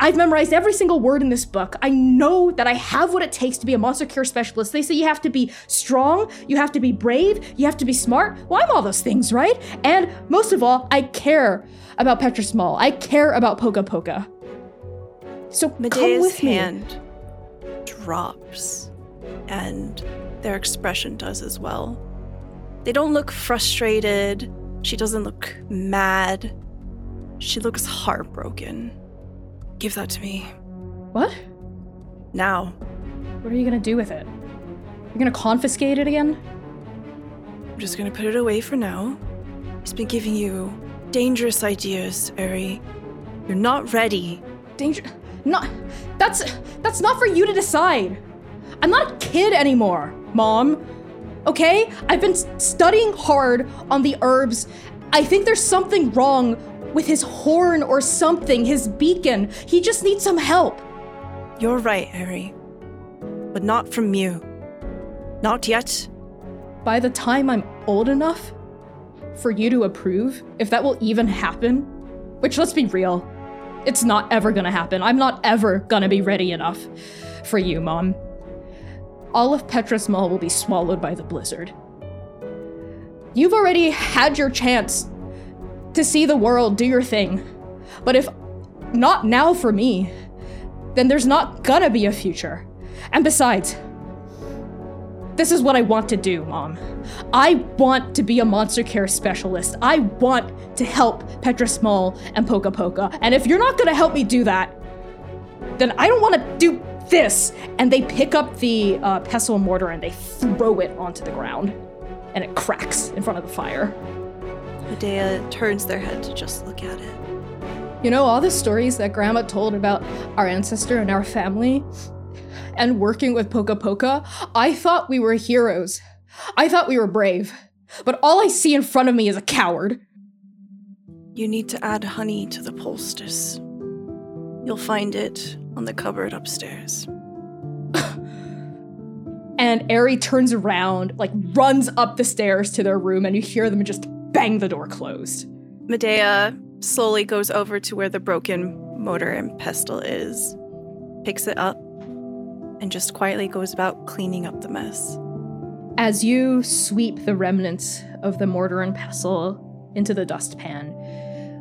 I've memorized every single word in this book. I know that I have what it takes to be a monster cure specialist. They say you have to be strong, you have to be brave, you have to be smart. Well, I'm all those things, right? And most of all, I care about Petrus Small. I care about Poka Poka. So come Medea's with me. hand drops, and their expression does as well. They don't look frustrated. She doesn't look mad. She looks heartbroken. Give that to me. What? Now. What are you gonna do with it? You're gonna confiscate it again? I'm just gonna put it away for now. He's been giving you dangerous ideas, Eri. You're not ready. Danger. Not. That's. That's not for you to decide. I'm not a kid anymore, Mom. Okay? I've been studying hard on the herbs. I think there's something wrong with his horn or something, his beacon. He just needs some help. You're right, Harry. But not from you. Not yet. By the time I'm old enough for you to approve, if that will even happen, which let's be real, it's not ever gonna happen. I'm not ever gonna be ready enough for you, Mom. All of Petrus Mall will be swallowed by the blizzard. You've already had your chance to see the world, do your thing. But if not now for me, then there's not gonna be a future. And besides, this is what I want to do, Mom. I want to be a monster care specialist. I want to help Petra Small and Poka Poka. And if you're not gonna help me do that, then I don't want to do this. And they pick up the uh, pestle and mortar and they throw it onto the ground, and it cracks in front of the fire. Medea turns their head to just look at it. You know, all the stories that Grandma told about our ancestor and our family and working with Poka Poka, I thought we were heroes. I thought we were brave. But all I see in front of me is a coward. You need to add honey to the poultice. You'll find it on the cupboard upstairs. And Ari turns around, like runs up the stairs to their room, and you hear them just bang the door closed. Medea slowly goes over to where the broken motor and pestle is, picks it up, and just quietly goes about cleaning up the mess. As you sweep the remnants of the mortar and pestle into the dustpan,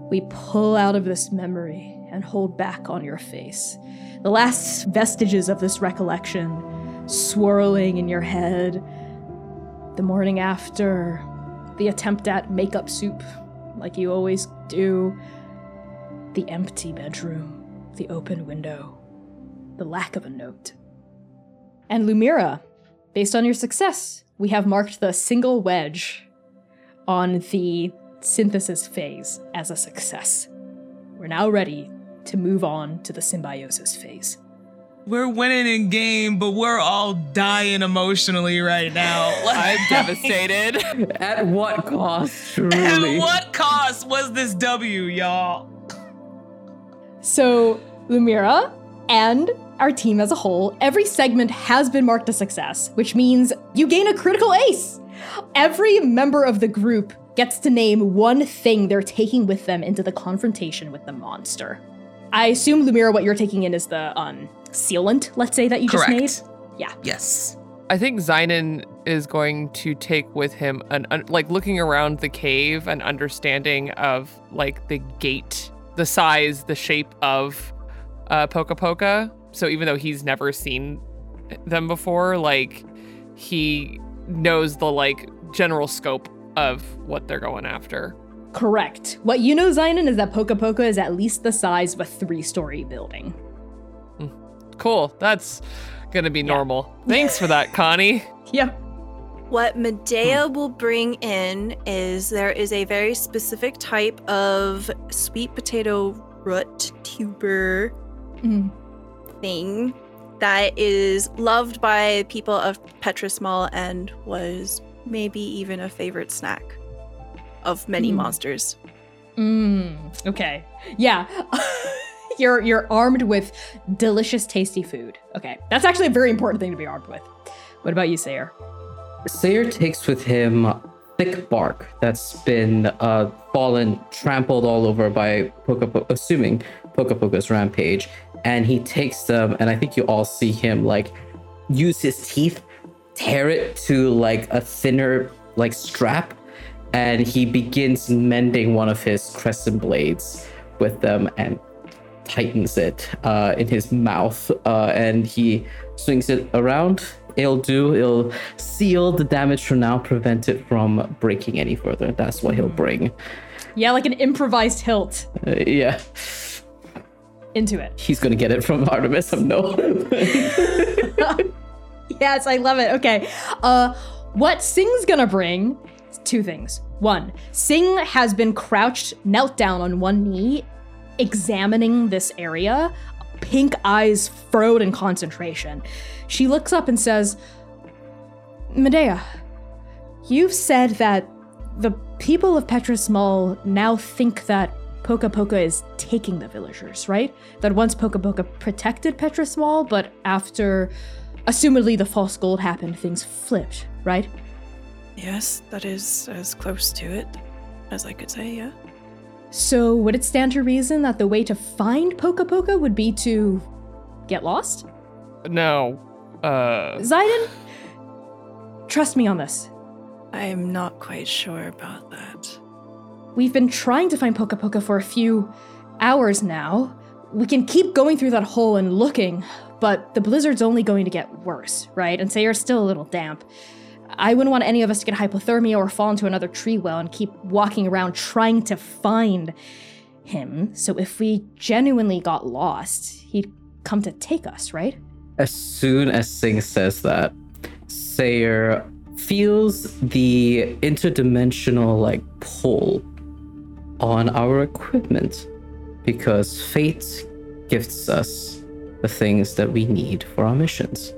we pull out of this memory and hold back on your face. The last vestiges of this recollection swirling in your head. The morning after, the attempt at makeup soup, like you always do, the empty bedroom, the open window, the lack of a note. And Lumièra, based on your success, we have marked the single wedge on the synthesis phase as a success. We're now ready to move on to the symbiosis phase. We're winning in game, but we're all dying emotionally right now. I'm devastated. At what cost, truly? At what cost was this W, y'all? So, Lumièra and our team as a whole, every segment has been marked a success, which means you gain a critical ace. Every member of the group gets to name one thing they're taking with them into the confrontation with the monster. I assume, Lumièra, what you're taking in is the um, sealant, let's say, that you Correct. just made? Yeah. Yes. I think Xainan is going to take with him an un- like looking around the cave, an understanding of like the gate, the size, the shape of uh, Poka Poka. So even though he's never seen them before, like he knows the like general scope of what they're going after. Correct. What you know, Xainan, is that Poka Poka is at least the size of a three story building. Cool. That's gonna be normal. Thanks for that, Connie. Yep. What Medea will bring in is there is a very specific type of sweet potato root tuber Mm. thing that is loved by people of Petrus Mall and was maybe even a favorite snack of many Hmm. monsters. Mm, okay. Yeah. you're you're armed with delicious, tasty food. Okay. That's actually a very important thing to be armed with. What about you, Seir? Seir takes with him thick bark that's been uh, fallen, trampled all over by Poka, Po- assuming Poka Poka's rampage, and he takes them, and I think you all see him like use his teeth, tear it to like a thinner like strap, and he begins mending one of his crescent blades with them and tightens it uh, in his mouth, uh, and he swings it around. It'll do. It'll seal the damage for now, prevent it from breaking any further. That's what he'll bring. Yeah, like an improvised hilt Uh, yeah, into it. he's gonna get it from Artemis. I'm no. Yes, I love it. Okay. Uh what Sing's gonna bring two things. One, Sing has been crouched, knelt down on one knee, examining this area, pink eyes furrowed in concentration. She looks up and says, Medea, you've said that the people of Petrus Mall now think that Poka Poka is taking the villagers, right? That once Poka Poka protected Petrus Mall, but after assumedly the false gold happened, things flipped, right? Yes, that is as close to it as I could say, yeah. So would it stand to reason that the way to find Poka Poka would be to get lost? No. Uh, Xainan? Trust me on this. I'm not quite sure about that. We've been trying to find Poka Poka for a few hours now. We can keep going through that hole and looking, but the blizzard's only going to get worse, right? And say you're still a little damp. I wouldn't want any of us to get hypothermia or fall into another tree well and keep walking around trying to find him. So if we genuinely got lost, he'd come to take us, right? as soon as Sing says that, Seir feels the interdimensional like pull on our equipment because fate gifts us the things that we need for our missions.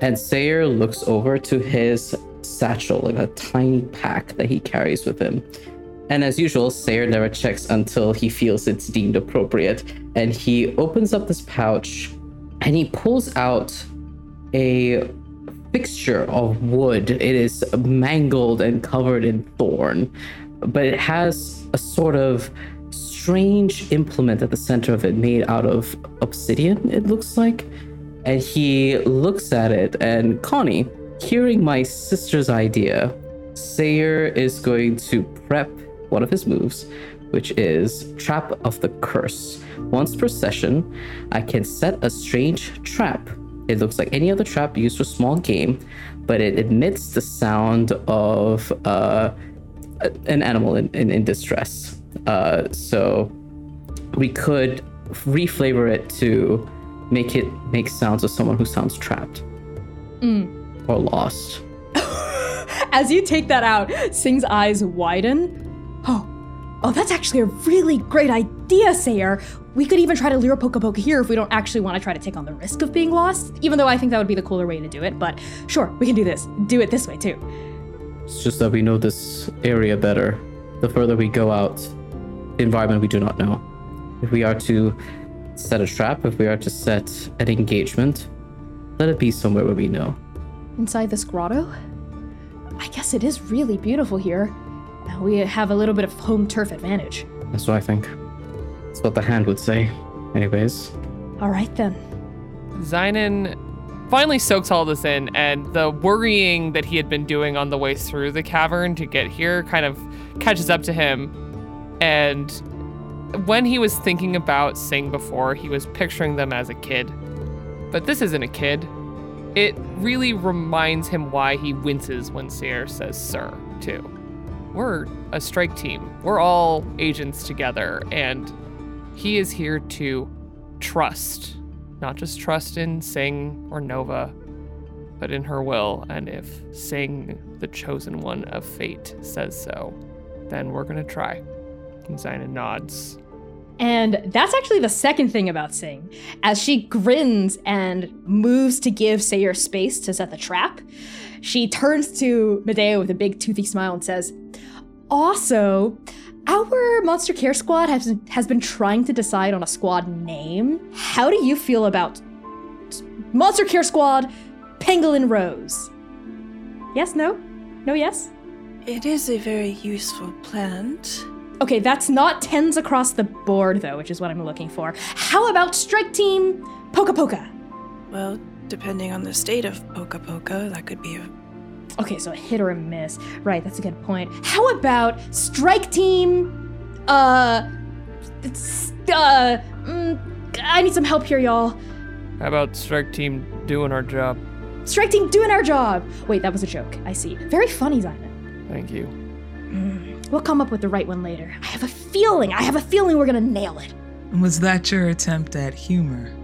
And Seir looks over to his satchel, like a tiny pack that he carries with him. And as usual, Seir never checks until he feels it's deemed appropriate. And he opens up this pouch and he pulls out a fixture of wood. It is mangled and covered in thorn, but it has a sort of strange implement at the center of it made out of obsidian, it looks like. And he looks at it, and Connie, hearing my sister's idea, Seir is going to prep one of his moves, which is Trap of the Curse. Once per session, I can set a strange trap. It looks like any other trap used for small game, but it emits the sound of uh, an animal in, in, in distress. Uh, so we could reflavor it to make it make sounds of someone who sounds trapped or lost. As you take that out, Sing's eyes widen. Oh, oh, that's actually a really great idea, Seir. We could even try to lure Poka here if we don't actually want to try to take on the risk of being lost. Even though I think that would be the cooler way to do it, but sure, we can do this. Do it this way too. It's just that we know this area better. The further we go out, the environment we do not know. If we are to set a trap, if we are to set an engagement, let it be somewhere where we know. Inside this grotto? I guess it is really beautiful here. We have a little bit of home turf advantage. That's what I think. That's what the hand would say. Anyways, All right then. Xainan finally soaks all this in, and the worrying that he had been doing on the way through the cavern to get here kind of catches up to him. And when he was thinking about Sing before, he was picturing them as a kid. But this isn't a kid. It really reminds him why he winces when Seir says sir, too. We're a strike team. We're all agents together, and he is here to trust not just trust in Sing or Nova, but in her will. And if Sing the chosen one of fate says so, then we're gonna try. And Xainan nods. And that's actually the second thing about Sing. As she grins and moves to give Seir space to set the trap, she turns to Medea with a big toothy smile and says, Also, our Monster Care Squad has, has been trying to decide on a squad name. How do you feel about Monster Care Squad Pangolin Rose? Yes, no? No, yes? It is a very useful plant. Okay, that's not tens across the board, though, which is what I'm looking for. How about Strike Team Poka Poka? Well, depending on the state of Poka Poka, that could be a. Okay, so a hit or a miss. Right, that's a good point. How about Strike Team. Uh. It's, uh. Mm, I need some help here, y'all. How about strike team doing our job? Strike Team doing our job. Wait, that was a joke. I see. Very funny, Xainan. Thank you. We'll come up with the right one later. I have a feeling. I have a feeling we're gonna nail it. And was that your attempt at humor,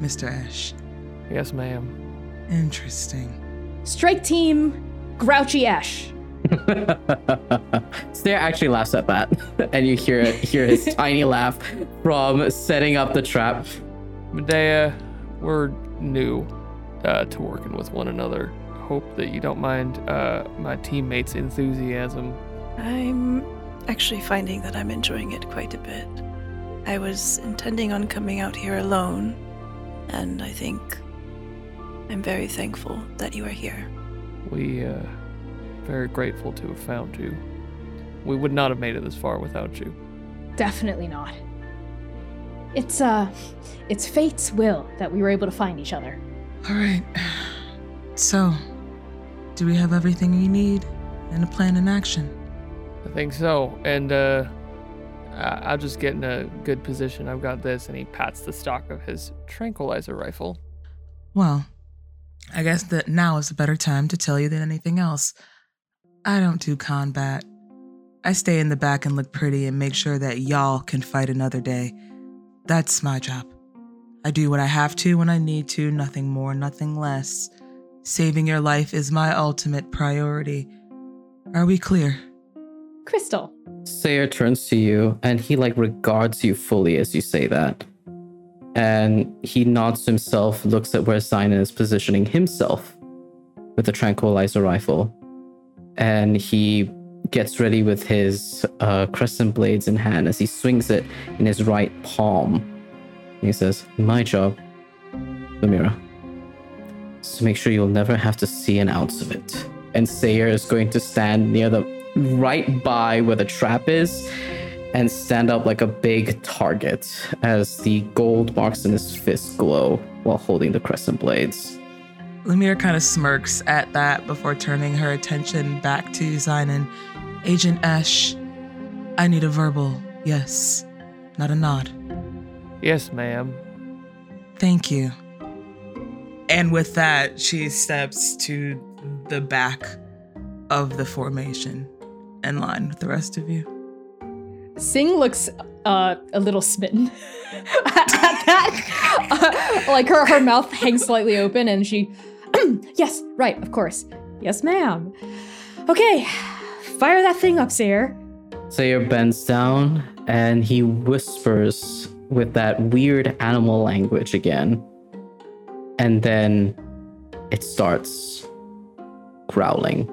Mr. Ash? Yes, ma'am. Interesting. Strike Team Grouchy Ash. Stair actually laughs at that, and you hear hear his tiny laugh from setting up the trap. Medea, we're new uh, to working with one another. Hope that you don't mind uh, my teammates' enthusiasm. I'm actually finding that I'm enjoying it quite a bit. I was intending on coming out here alone, and I think I'm very thankful that you are here. We uh, very grateful to have found you. We would not have made it this far without you. Definitely not. It's uh it's fate's will that we were able to find each other. All right. So, do we have everything we need and a plan in action? I think so. And uh, I'll just get in a good position. I've got this. And he pats the stock of his tranquilizer rifle. Well, I guess that now is a better time to tell you than anything else. I don't do combat. I stay in the back and look pretty and make sure that y'all can fight another day. That's my job. I do what I have to when I need to, nothing more, nothing less. Saving your life is my ultimate priority. Are we clear? Crystal. Seir turns to you and he like regards you fully as you say that. And he nods himself, looks at where Xainan is positioning himself with the tranquilizer rifle. And he gets ready with his uh, crescent blades in hand as he swings it in his right palm. And he says, My job, Lumièra, is to make sure you'll never have to see an ounce of it. And Seir is going to stand near the right by where the trap is and stand up like a big target as the gold marks in his fist glow while holding the crescent blades. Lumièra kind of smirks at that before turning her attention back to Xainan. Agent Ash, I need a verbal yes, not a nod. Yes, ma'am. Thank you. And with that, she steps to the back of the formation in line with the rest of you. Sing looks uh, a little smitten at that. Uh, like her, her mouth hangs slightly open and she, yes, right, of course. Yes, ma'am. Okay, fire that thing up, Seir. Seir bends down and he whispers with that weird animal language again. And then it starts growling.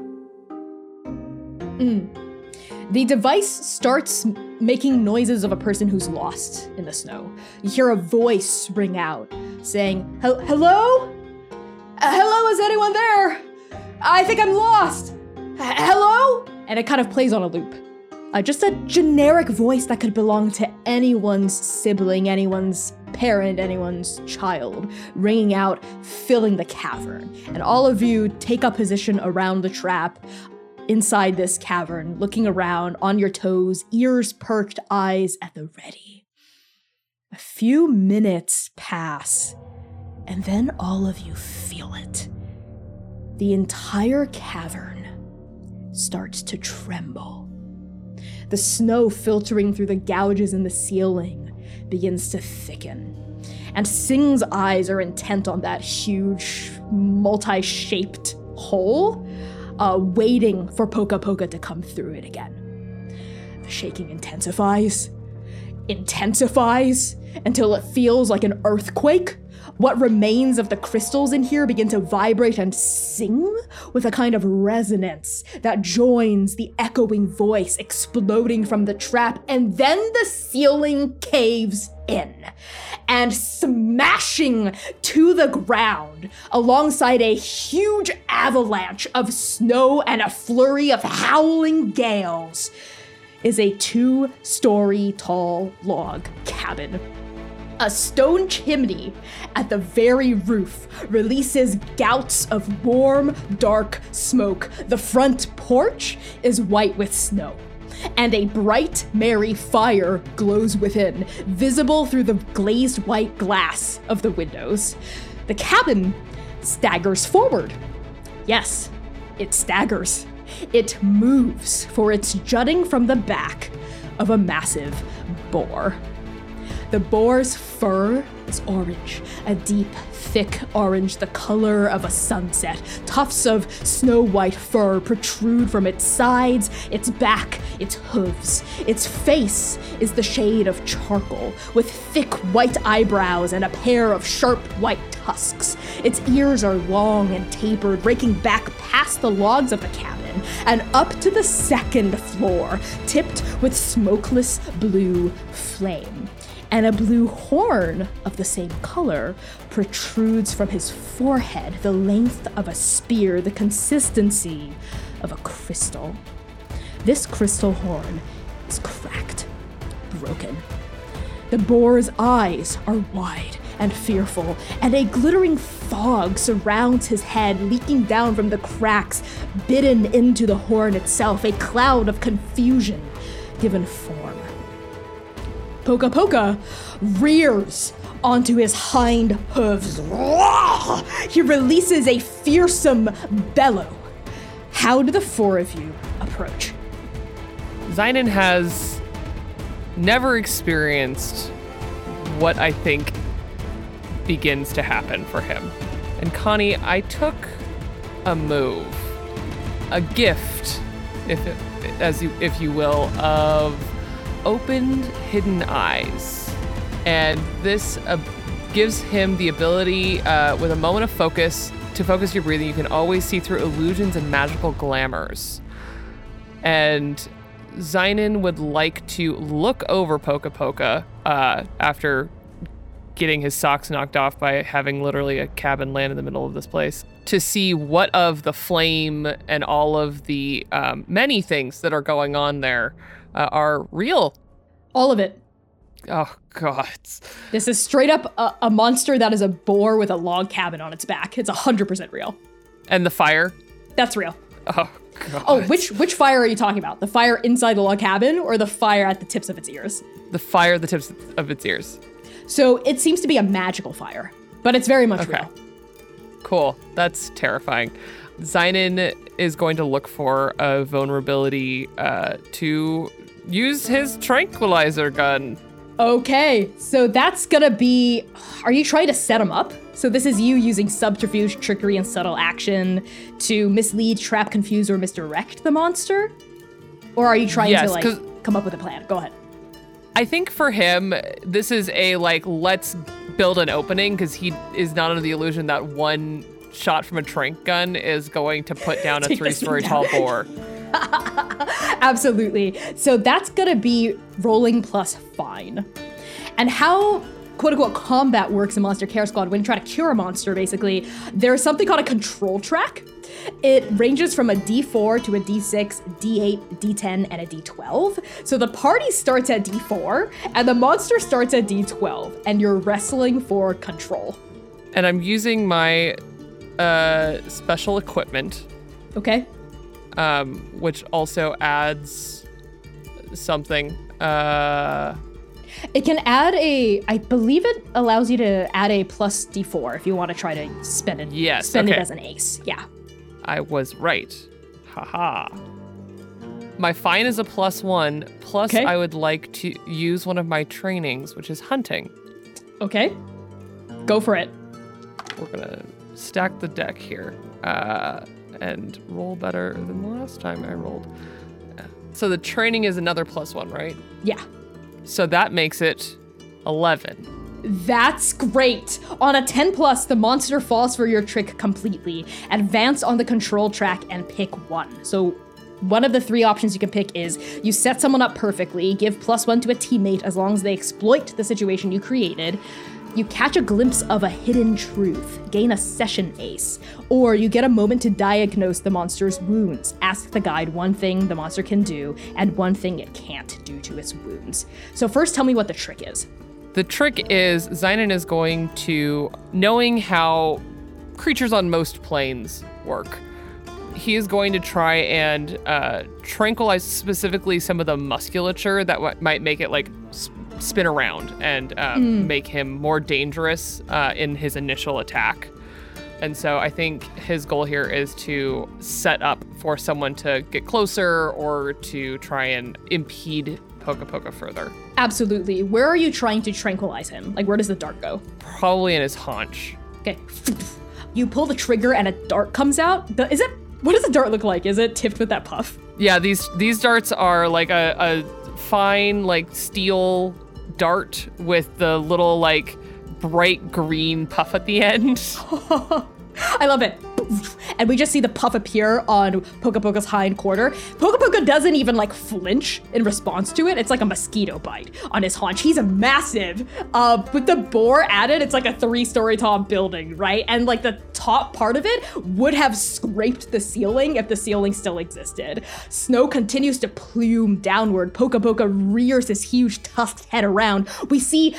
Mm. The device starts making noises of a person who's lost in the snow. You hear a voice ring out saying, "Hel- Hello? Uh, hello, is anyone there? I think I'm lost. Hello? And it kind of plays on a loop. Uh, just a generic voice that could belong to anyone's sibling, anyone's parent, anyone's child, ringing out, filling the cavern. And all of you take up position around the trap, inside this cavern, looking around on your toes, ears perked, eyes at the ready. A few minutes pass, and then all of you feel it. The entire cavern starts to tremble. The snow filtering through the gouges in the ceiling begins to thicken. And Sing's eyes are intent on that huge, multi shaped hole uh, waiting for Poka Poka to come through it again. The shaking intensifies, intensifies until it feels like an earthquake. What remains of the crystals in here begin to vibrate and sing with a kind of resonance that joins the echoing voice exploding from the trap, and then the ceiling caves in and smashing to the ground alongside a huge avalanche of snow and a flurry of howling gales is a two story tall log cabin. A stone chimney at the very roof releases gouts of warm, dark smoke. The front porch is white with snow and a bright, merry fire glows within, visible through the glazed white glass of the windows. The cabin staggers forward. Yes, it staggers. It moves, for it's jutting from the back of a massive boar. The boar's fur is orange, a deep, thick orange, the color of a sunset. Tufts of snow white fur protrude from its sides, its back, its hooves. Its face is the shade of charcoal, with thick white eyebrows and a pair of sharp white tusks. Its ears are long and tapered, raking back past the logs of the cabin and up to the second floor, tipped with smokeless blue flame and a blue horn of the same color protrudes from his forehead, the length of a spear, the consistency of a crystal. This crystal horn is cracked, broken. The boar's eyes are wide and fearful, and a glittering fog surrounds his head, leaking down from the cracks, bitten into the horn itself, a cloud of confusion given form. Poka Poka rears onto his hind hooves. He releases a fearsome bellow. How do the four of you approach? Xainan has never experienced what I think begins to happen for him. And Connie, I took a move, a gift, if as you if you will, of opened hidden eyes. And this uh, gives him the ability, uh, with a moment of focus, to focus your breathing. You can always see through illusions and magical glamours. And Xainan would like to look over Poka Poka uh, after getting his socks knocked off by having literally a cabin land in the middle of this place to see what of the flame and all of the um, many things that are going on there uh, are real. All of it. Oh God! This is straight up a, a monster that is a boar with a log cabin on its back. It's hundred percent real. And the fire. That's real. Oh God! Oh, which which fire are you talking about? The fire inside the log cabin or the fire at the tips of its ears? The fire at the tips of its ears. So it seems to be a magical fire, but it's very much Okay. real. Cool. That's terrifying. Xainan is going to look for a vulnerability uh, to use his tranquilizer gun. Okay, so that's gonna be. Are you trying to set him up? So this is you using subterfuge, trickery, and subtle action to mislead, trap, confuse, or misdirect the monster? Or are you trying Yes, to like come up with a plan? Go ahead. I think for him, this is a like, let's build an opening because he is not under the illusion that one shot from a trank gun is going to put down a Take three this thing story tall down. boar. Absolutely. So that's gonna be rolling plus fine. And how quote unquote combat works in Monster Care Squad when you try to cure a monster, basically, there's something called a control track. It ranges from a D4 to a D6, D8, D10, and a D12. So the party starts at D4, and the monster starts at D12, and you're wrestling for control. And I'm using my uh, special equipment Okay? Um, which also adds something. Uh, It can add a, I believe it allows you to add a plus D4 if you want to try to spend it. Yes, spend it as an ace. Yeah. I was right. Haha. My fine is a plus one. Plus, Okay. I would like to use one of my trainings, which is hunting. Okay. Go for it. We're gonna stack the deck here. Uh, and roll better than the last time I rolled. So the training is another plus one, right? Yeah. So that makes it 11. That's great. On a 10 plus, the monster falls for your trick completely. Advance on the control track and pick one. So one of the three options you can pick is you set someone up perfectly, give plus one to a teammate as long as they exploit the situation you created. You catch a glimpse of a hidden truth, gain a session ace, or you get a moment to diagnose the monster's wounds. Ask the guide one thing the monster can do and one thing it can't do to its wounds. So, first, tell me what the trick is. The trick is Xainan is going to, knowing how creatures on most planes work, he is going to try and uh, tranquilize specifically some of the musculature that w- might make it like s- spin around and uh, make him more dangerous uh, in his initial attack. And so I think his goal here is to set up for someone to get closer or to try and impede Poka Poka further. Absolutely. Where are you trying to tranquilize him? Like, where does the dart go? Probably in his haunch. Okay. You pull the trigger and a dart comes out. The, is it? What does the dart look like? Is it tipped with that puff? Yeah, these these darts are like a, a fine like steel dart with the little like bright green puff at the end. I love it. And we just see the puff appear on Poka Poka's hind quarter. Poka Poka doesn't even like flinch in response to it. It's like a mosquito bite on his haunch. He's a massive. Uh, with the boar added, it's like a three-story tall building, right? And like the top part of it would have scraped the ceiling if the ceiling still existed. Snow continues to plume downward. Poka Poka rears his huge tusked head around. We see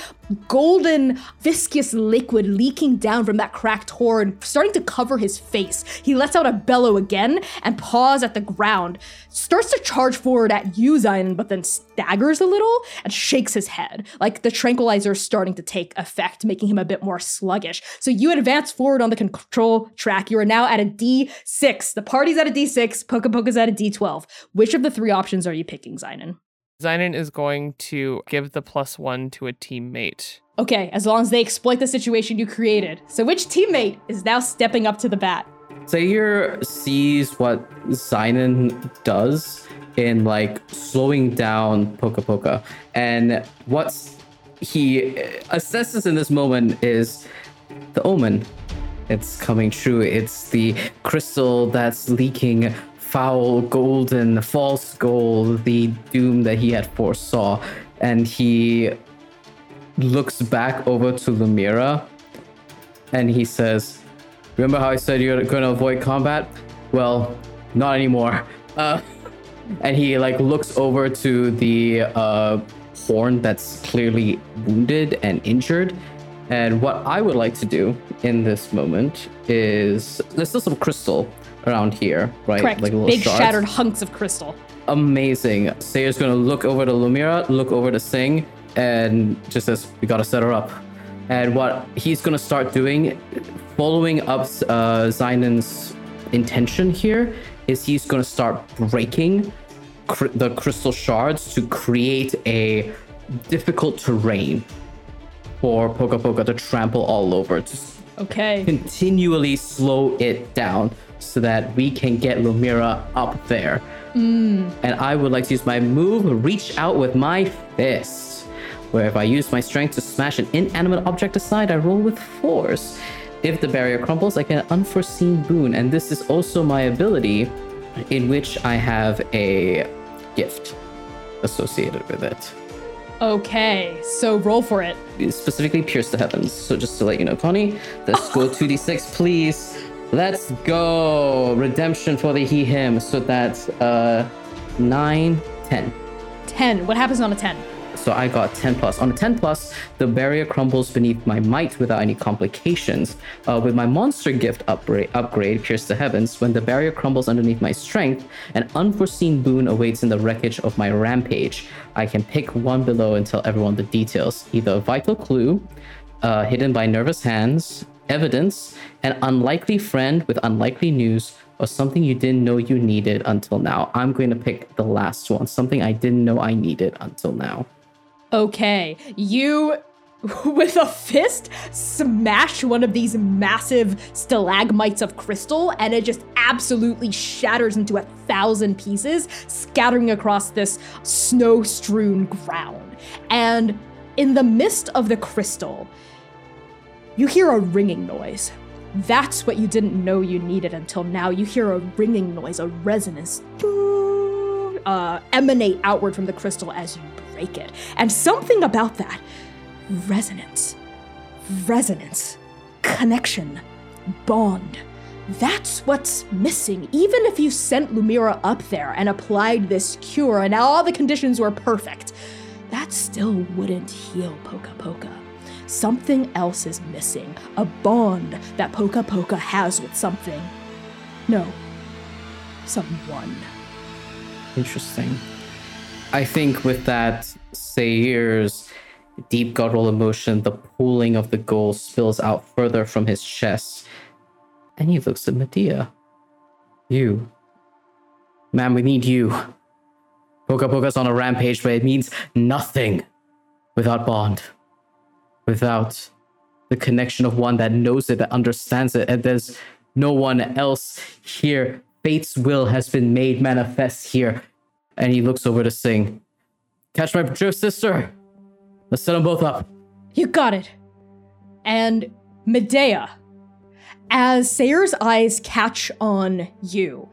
golden, viscous liquid leaking down from that cracked horn, starting to cover his face. He lets out a bellow again and paws at the ground, starts to charge forward at you, Xainan, but then staggers a little and shakes his head. Like the tranquilizer is starting to take effect, making him a bit more sluggish. So you advance forward on the control track. You are now at a D6. The party's at a D6, Poka Poka's at a D12. Which of the three options are you picking, Xainan? Xainan is going to give the plus one to a teammate. Okay, as long as they exploit the situation you created. So which teammate is now stepping up to the bat? Seir sees what Xainan does in like slowing down Poka Poka. And what he assesses in this moment is the omen. It's coming true. It's the crystal that's leaking foul golden false gold, the doom that he had foresaw. And he looks back over to Lumièra and he says, Remember how I said you're gonna avoid combat? Well, not anymore. Uh, and he like looks over to the uh, horn that's clearly wounded and injured. And what I would like to do in this moment is there's still some crystal around here, right? Correct. little Big shards. shattered hunks of crystal. Amazing. Seir's gonna look over to Lumièra, look over to Sing, and just says, "We gotta set her up." And what he's gonna start doing, following up uh, Xainan's intention here, is he's gonna start breaking cr- the crystal shards to create a difficult terrain for Poka Poka to trample all over, to Okay. continually slow it down so that we can get Lumièra up there. Mm. And I would like to use my move, reach out with my fist, where if I use my strength to smash an inanimate object aside, I roll with force. If the barrier crumbles, I get an unforeseen boon, and this is also my ability in which I have a gift associated with it. Okay. So roll for it. specifically pierce the heavens. So just to let you know, Connie, let's go 2d6, please. Let's go. Redemption for the he him. So that's uh 9, 10. 10. What happens on a 10? So I got 10 plus. On a 10 plus, the barrier crumbles beneath my might without any complications. Uh, with my monster gift upgrade, upgrade, Pierce the Heavens, when the barrier crumbles underneath my strength, an unforeseen boon awaits in the wreckage of my rampage. I can pick one below and tell everyone the details. Either a vital clue, uh, hidden by nervous hands, evidence, an unlikely friend with unlikely news, or something you didn't know you needed until now. I'm going to pick the last one, something I didn't know I needed until now. Okay. You with a fist smash one of these massive stalagmites of crystal and it just absolutely shatters into a thousand pieces scattering across this snow-strewn ground and in the midst of the crystal you hear a ringing noise that's what you didn't know you needed until now you hear a ringing noise a resonance uh, emanate outward from the crystal as you break it and something about that resonance, resonance, connection, bond. That's what's missing. Even if you sent Lumièra up there and applied this cure and all the conditions were perfect, that still wouldn't heal Poka Poka. Something else is missing. A bond that Poka Poka has with something. No, someone. Interesting. I think with that, Seir's deep guttural emotion, the pooling of the gold spills out further from his chest. And he looks at Medea. You. Man, we need you. Poka Poka's on a rampage, but it means nothing without Bond. Without the connection of one that knows it, that understands it, and there's no one else here. Fate's will has been made manifest here. And he looks over to sing. Catch my drift, sister! Let's set them both up. You got it. And Medea, as Seir's eyes catch on you,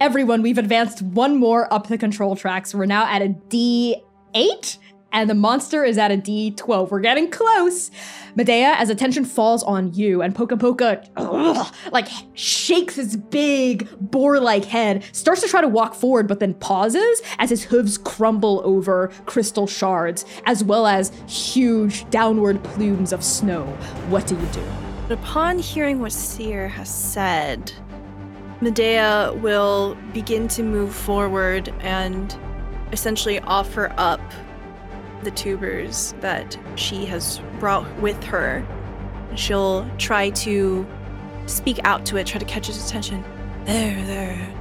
everyone, we've advanced one more up the control tracks. We're now at a D8 and the monster is at a D12. We're getting close. Medea, as attention falls on you, and Poka Poka, ugh, like, shakes his big boar like head, starts to try to walk forward, but then pauses as his hooves crumble over crystal shards, as well as huge downward plumes of snow. What do you do? Upon hearing what Seir has said, Medea will begin to move forward and essentially offer up the tubers that she has brought with her. She'll try to speak out to it, try to catch its attention. There, there.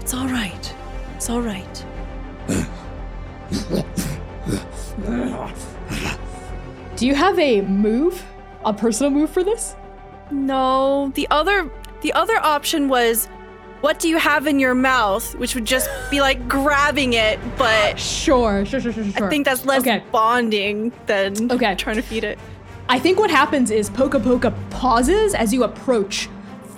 It's all right. It's all right. Do you have a move? A personal move for this? No, the other the other option was what do you have in your mouth? Which would just be like grabbing it, but Sure, sure, sure, sure, sure. I think that's less Okay. bonding than Okay. trying to feed it. I think what happens is Poka Poka pauses as you approach,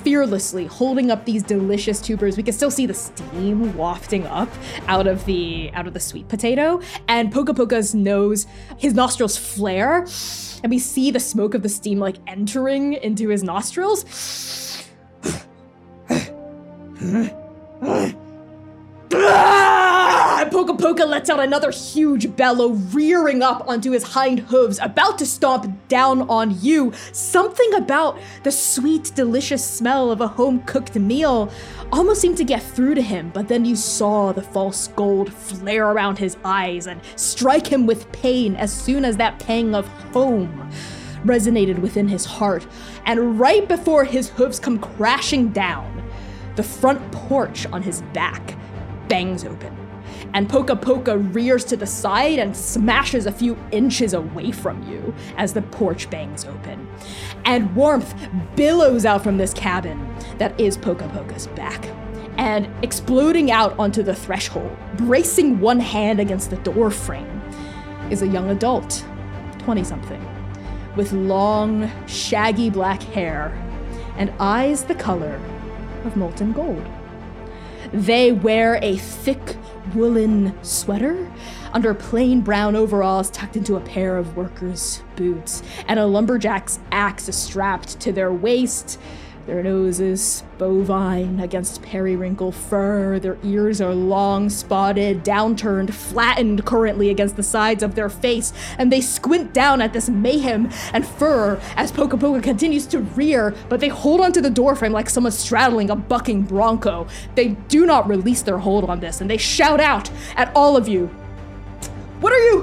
fearlessly holding up these delicious tubers. We can still see the steam wafting up out of the out of the sweet potato, and Poka Poka's nose, his nostrils flare, and we see the smoke of the steam like entering into his nostrils. Ah! Poka Poka lets out another huge bellow, rearing up onto his hind hooves, about to stomp down on you. Something about the sweet, delicious smell of a home cooked meal almost seemed to get through to him, but then you saw the false gold flare around his eyes and strike him with pain as soon as that pang of home resonated within his heart. And right before his hooves come crashing down, the front porch on his back bangs open. And Poka Poka rears to the side and smashes a few inches away from you as the porch bangs open. And warmth billows out from this cabin that is Poka Poka's back. And exploding out onto the threshold, bracing one hand against the door frame, is a young adult, 20 something, with long, shaggy black hair and eyes the color of molten gold. They wear a thick woolen sweater under plain brown overalls tucked into a pair of workers' boots, and a lumberjack's axe strapped to their waist. Their noses bovine against periwinkle fur. Their ears are long, spotted, downturned, flattened currently against the sides of their face, and they squint down at this mayhem and fur as Poka continues to rear, but they hold onto the doorframe like someone straddling a bucking bronco. They do not release their hold on this, and they shout out at all of you. What are you?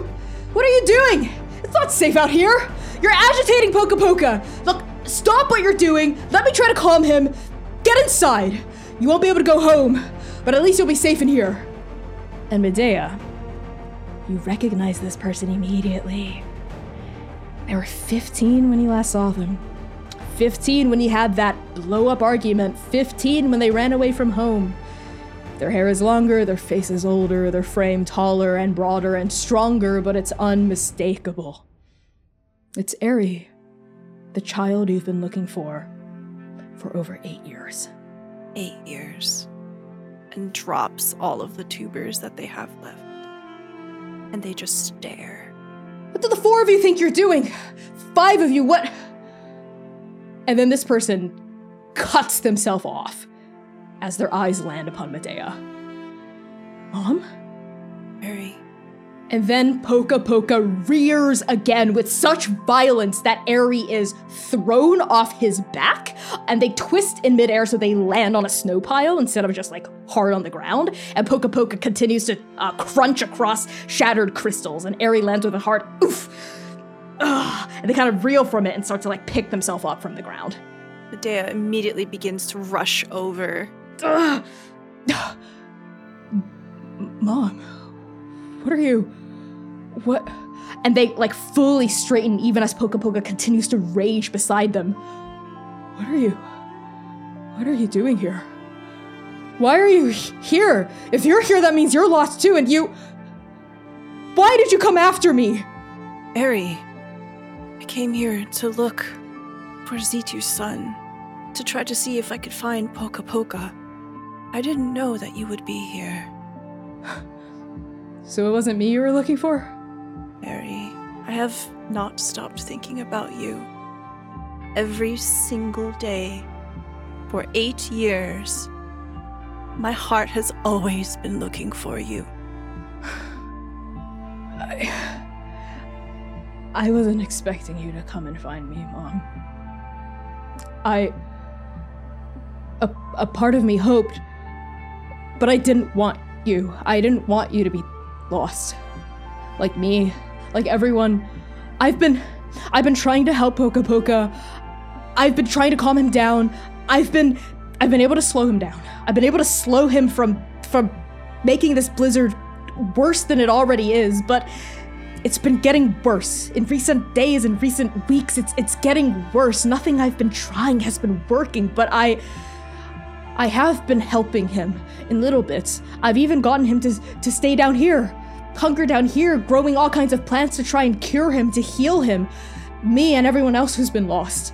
What are you doing? It's not safe out here. You're agitating Poka. Look, stop what you're doing. Let me try to calm him. Get inside. You won't be able to go home, but at least you'll be safe in here. And Medea, you recognize this person immediately. They were 15 when he last saw them. 15 when he had that blow up argument. 15 when they ran away from home. Their hair is longer, their face is older, their frame taller and broader and stronger, but it's unmistakable. It's Eri, the child you've been looking for for over eight years. Eight years. And drops all of the tubers that they have left. And they just stare. What do the four of you think you're doing? Five of you, what? And then this person cuts themselves off as their eyes land upon Medea. Mom? Eri. And then Poka Poka rears again with such violence that Eri is thrown off his back, and they twist in midair so they land on a snow pile instead of just like hard on the ground. And Poka Poka continues to uh, crunch across shattered crystals, and Eri lands with a hard oof. Ugh, and they kind of reel from it and start to like pick themselves up from the ground. Medea immediately begins to rush over. Ugh. Mom, what are you? What? And they like fully straighten even as Poka Poka continues to rage beside them. What are you? What are you doing here? Why are you here? If you're here, that means you're lost too, and you. Why did you come after me? Eri, I came here to look for Zitu's son, to try to see if I could find Poka Poka. I didn't know that you would be here. So it wasn't me you were looking for? Eri, I have not stopped thinking about you. Every single day for eight years, my heart has always been looking for you. I. I wasn't expecting you to come and find me, Mom. I. A, a part of me hoped, but I didn't want you. I didn't want you to be lost. Like me, like everyone. I've been. I've been trying to help Poka Poka. I've been trying to calm him down. I've been. I've been able to slow him down. I've been able to slow him from from making this blizzard worse than it already is, but it's been getting worse. In recent days in recent weeks, it's it's getting worse. Nothing I've been trying has been working, but I I have been helping him in little bits. I've even gotten him to to stay down here. Hunker down here, growing all kinds of plants to try and cure him, to heal him. Me and everyone else who's been lost.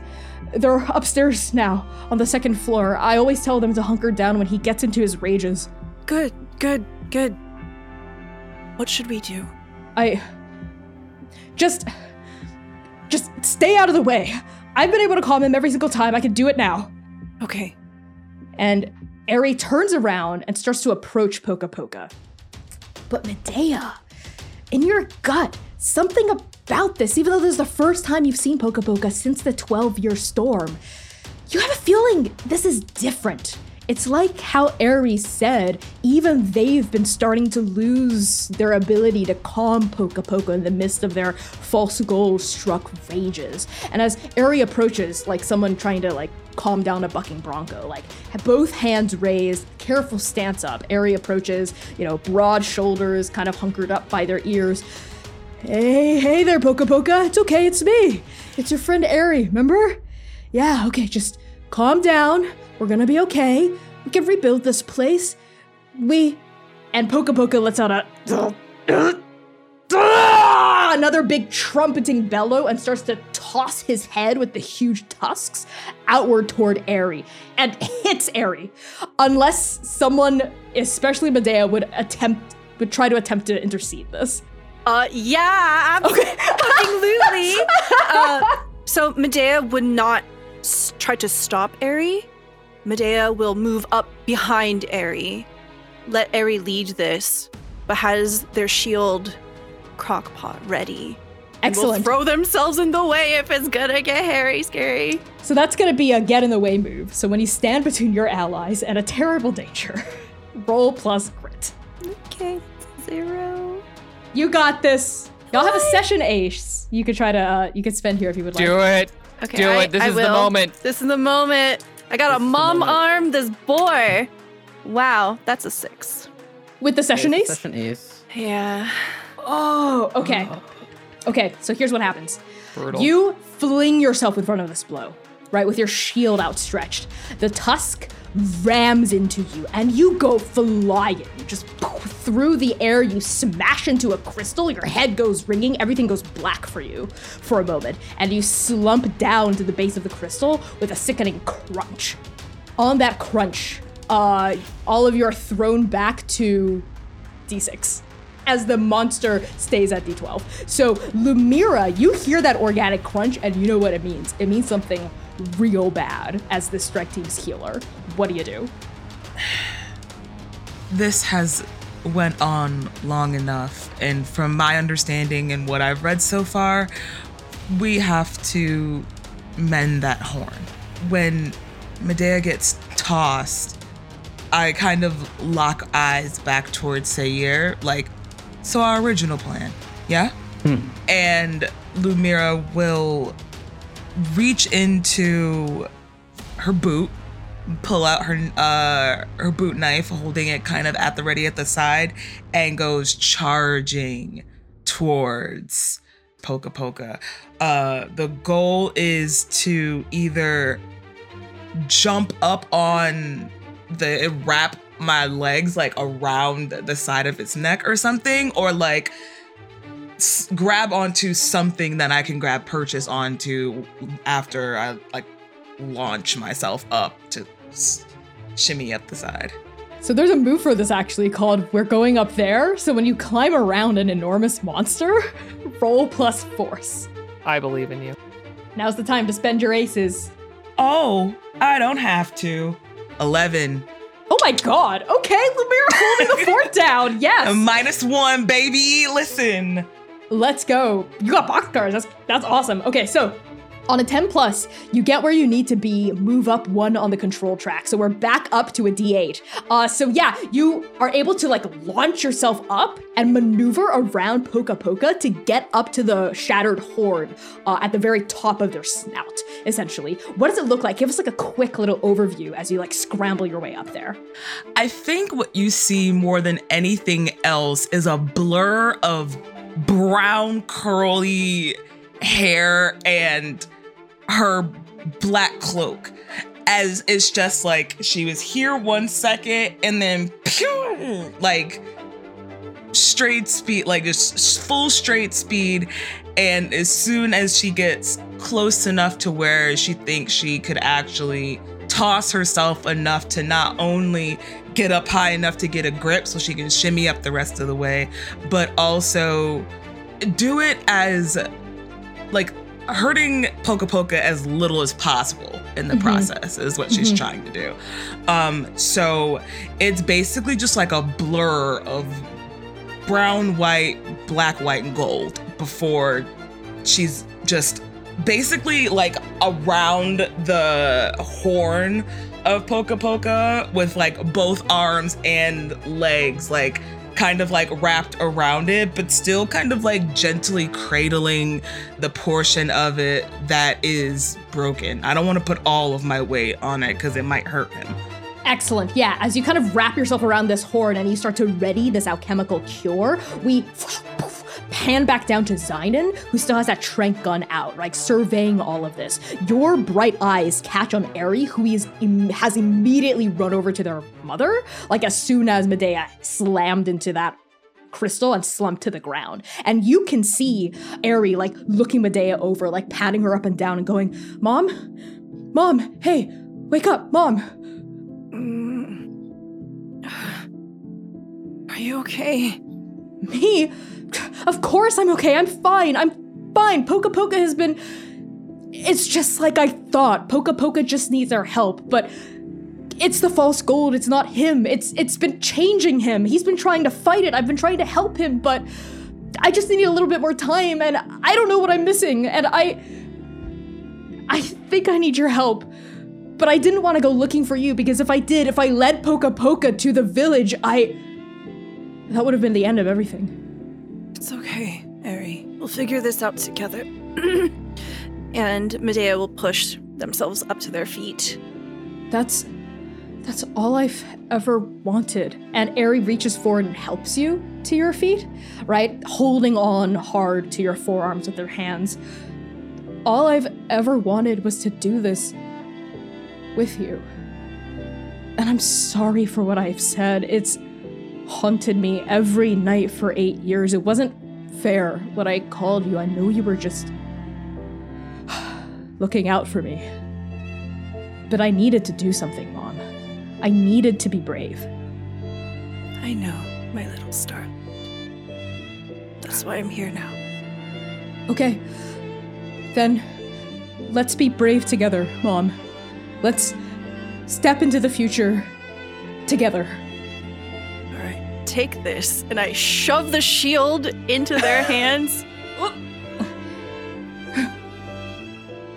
They're upstairs now, on the second floor. I always tell them to hunker down when he gets into his rages. Good, good, good. What should we do? I just just stay out of the way. I've been able to calm him every single time. I can do it now. Okay. And Eri turns around and starts to approach Poka Poka. But Medea, in your gut, something about this, even though this is the first time you've seen Poka Poka since the 12 year storm, you have a feeling this is different. It's like how Ares said, even they've been starting to lose their ability to calm Poka in the midst of their false goals struck rages. And as Ari approaches, like someone trying to like calm down a bucking bronco, like both hands raised, careful stance up. Ari approaches, you know, broad shoulders, kind of hunkered up by their ears. Hey, hey there, Poka Poka. It's okay, it's me. It's your friend Ari, remember? Yeah, okay, just calm down. We're gonna be okay. We can rebuild this place. We. And Poka Poka lets out a. Another big trumpeting bellow and starts to toss his head with the huge tusks outward toward Eri and hits Eri. Unless someone, especially Medea, would attempt would try to attempt to intercede this. Uh, yeah, absolutely. uh, so Medea would not s- try to stop Eri. Medea will move up behind Eri, let Eri lead this, but has their shield crockpot ready. and will Excellent. throw themselves in the way if it's gonna get hairy scary. So that's gonna be a get in the way move. So when you stand between your allies and a terrible danger, roll plus grit. Okay, zero. You got this. Y'all have a session ace. You could try to uh, you could spend here if you would like. Do it. Okay, Do I- it. This I is the will. moment. This is the moment. I got This a mom arm this boy. Wow, that's a six. With the session ace? Session ace. Yeah. Oh, okay. Oh. Okay, so here's what happens. Brutal. You fling yourself in front of this blow, right, with your shield outstretched. The tusk rams into you, and you go flying. Just poof, through the air, you smash into a crystal. Your head goes ringing. Everything goes black for you for a moment, and you slump down to the base of the crystal with a sickening crunch. On that crunch, uh, all of you are thrown back to d6 as the monster stays at d12. So, Lumièra, you hear that organic crunch and you know what it means. It means something real bad as the strike team's healer. What do you do? this has went on long enough and from my understanding and what I've read so far, we have to mend that horn. When Medea gets tossed, I kind of lock eyes back towards Seir, like, so our original plan, yeah? And Lumièra will reach into her boot, pull out her uh her boot knife, holding it kind of at the ready at the side, and goes charging towards Poka Poka. Uh the goal is to either jump up on the wrap my legs like around the side of its neck or something or like s- grab onto something that I can grab purchase onto after I like launch myself up to s- shimmy up the side. So there's a move for this actually called We're Going Up There. So when you climb around an enormous monster, roll plus force. I believe in you. Now's the time to spend your aces. Oh, I don't have to. 11. Oh my god. Okay, Lumièra holding the fort down. Yes. Minus one, baby. Listen. Let's go. You got boxcars. That's that's awesome. Okay, so on a 10 plus, you get where you need to be, move up one on the control track. So we're back up to a D8. Uh, so yeah, you are able to like launch yourself up and maneuver around Poka Poka to get up to the shattered horn uh, at the very top of their snout, essentially. What does it look like? Give us like a quick little overview as you like scramble your way up there. I think what you see more than anything else is a blur of brown, curly hair and her black cloak. As it's just like she was here one second and then pew, like straight speed, like just full straight speed. And as soon as she gets close enough to where she thinks she could actually toss herself enough to not only get up high enough to get a grip so she can shimmy up the rest of the way, but also do it as like hurting Poka Poka as little as possible in the Mhm. process is what she's Mhm. trying to do. Um, so it's basically just like a blur of brown, white, black, white, and gold before she's just basically like around the horn of Poka Poka with like both arms and legs, like kind of like wrapped around it, but still kind of like gently cradling the portion of it that is broken. I don't want to put all of my weight on it because it might hurt him. Excellent. Yeah, as you kind of wrap yourself around this horn and you start to ready this alchemical cure, we pan back down to Xainan, who still has that trank gun out, like surveying all of this. Your bright eyes catch on Eri, who is has immediately run over to their mother, like as soon as Medea slammed into that crystal and slumped to the ground. And you can see Eri like looking Medea over, like patting her up and down and going, Mom? Mom, hey, wake up, Mom. Mm. Are you okay? Me? Of course I'm okay. I'm fine. I'm fine. Poka Poka has been. It's just like I thought. Poka Poka just needs our help, but it's the false gold. It's not him. It's it's been changing him. He's been trying to fight it. I've been trying to help him, but I just need a little bit more time and I don't know what I'm missing and I I think I need your help. But I didn't want to go looking for you because if I did, if I led Poka Poka to the village, I that would have been the end of everything. It's okay, Eri. We'll figure this out together. and Medea will push themselves up to their feet. That's That's all I've ever wanted. And Ari reaches forward and helps you to your feet, right? Holding on hard to your forearms with their hands. All I've ever wanted was to do this with you. And I'm sorry for what I've said. It's haunted me every night for eight years. It wasn't fair what I called you. I know you were just looking out for me. But I needed to do something, Mom. I needed to be brave. I know, my little star. That's why I'm here now. Okay. Then let's be brave together, Mom. Let's step into the future together. All right, take this. And I shove the shield into their hands.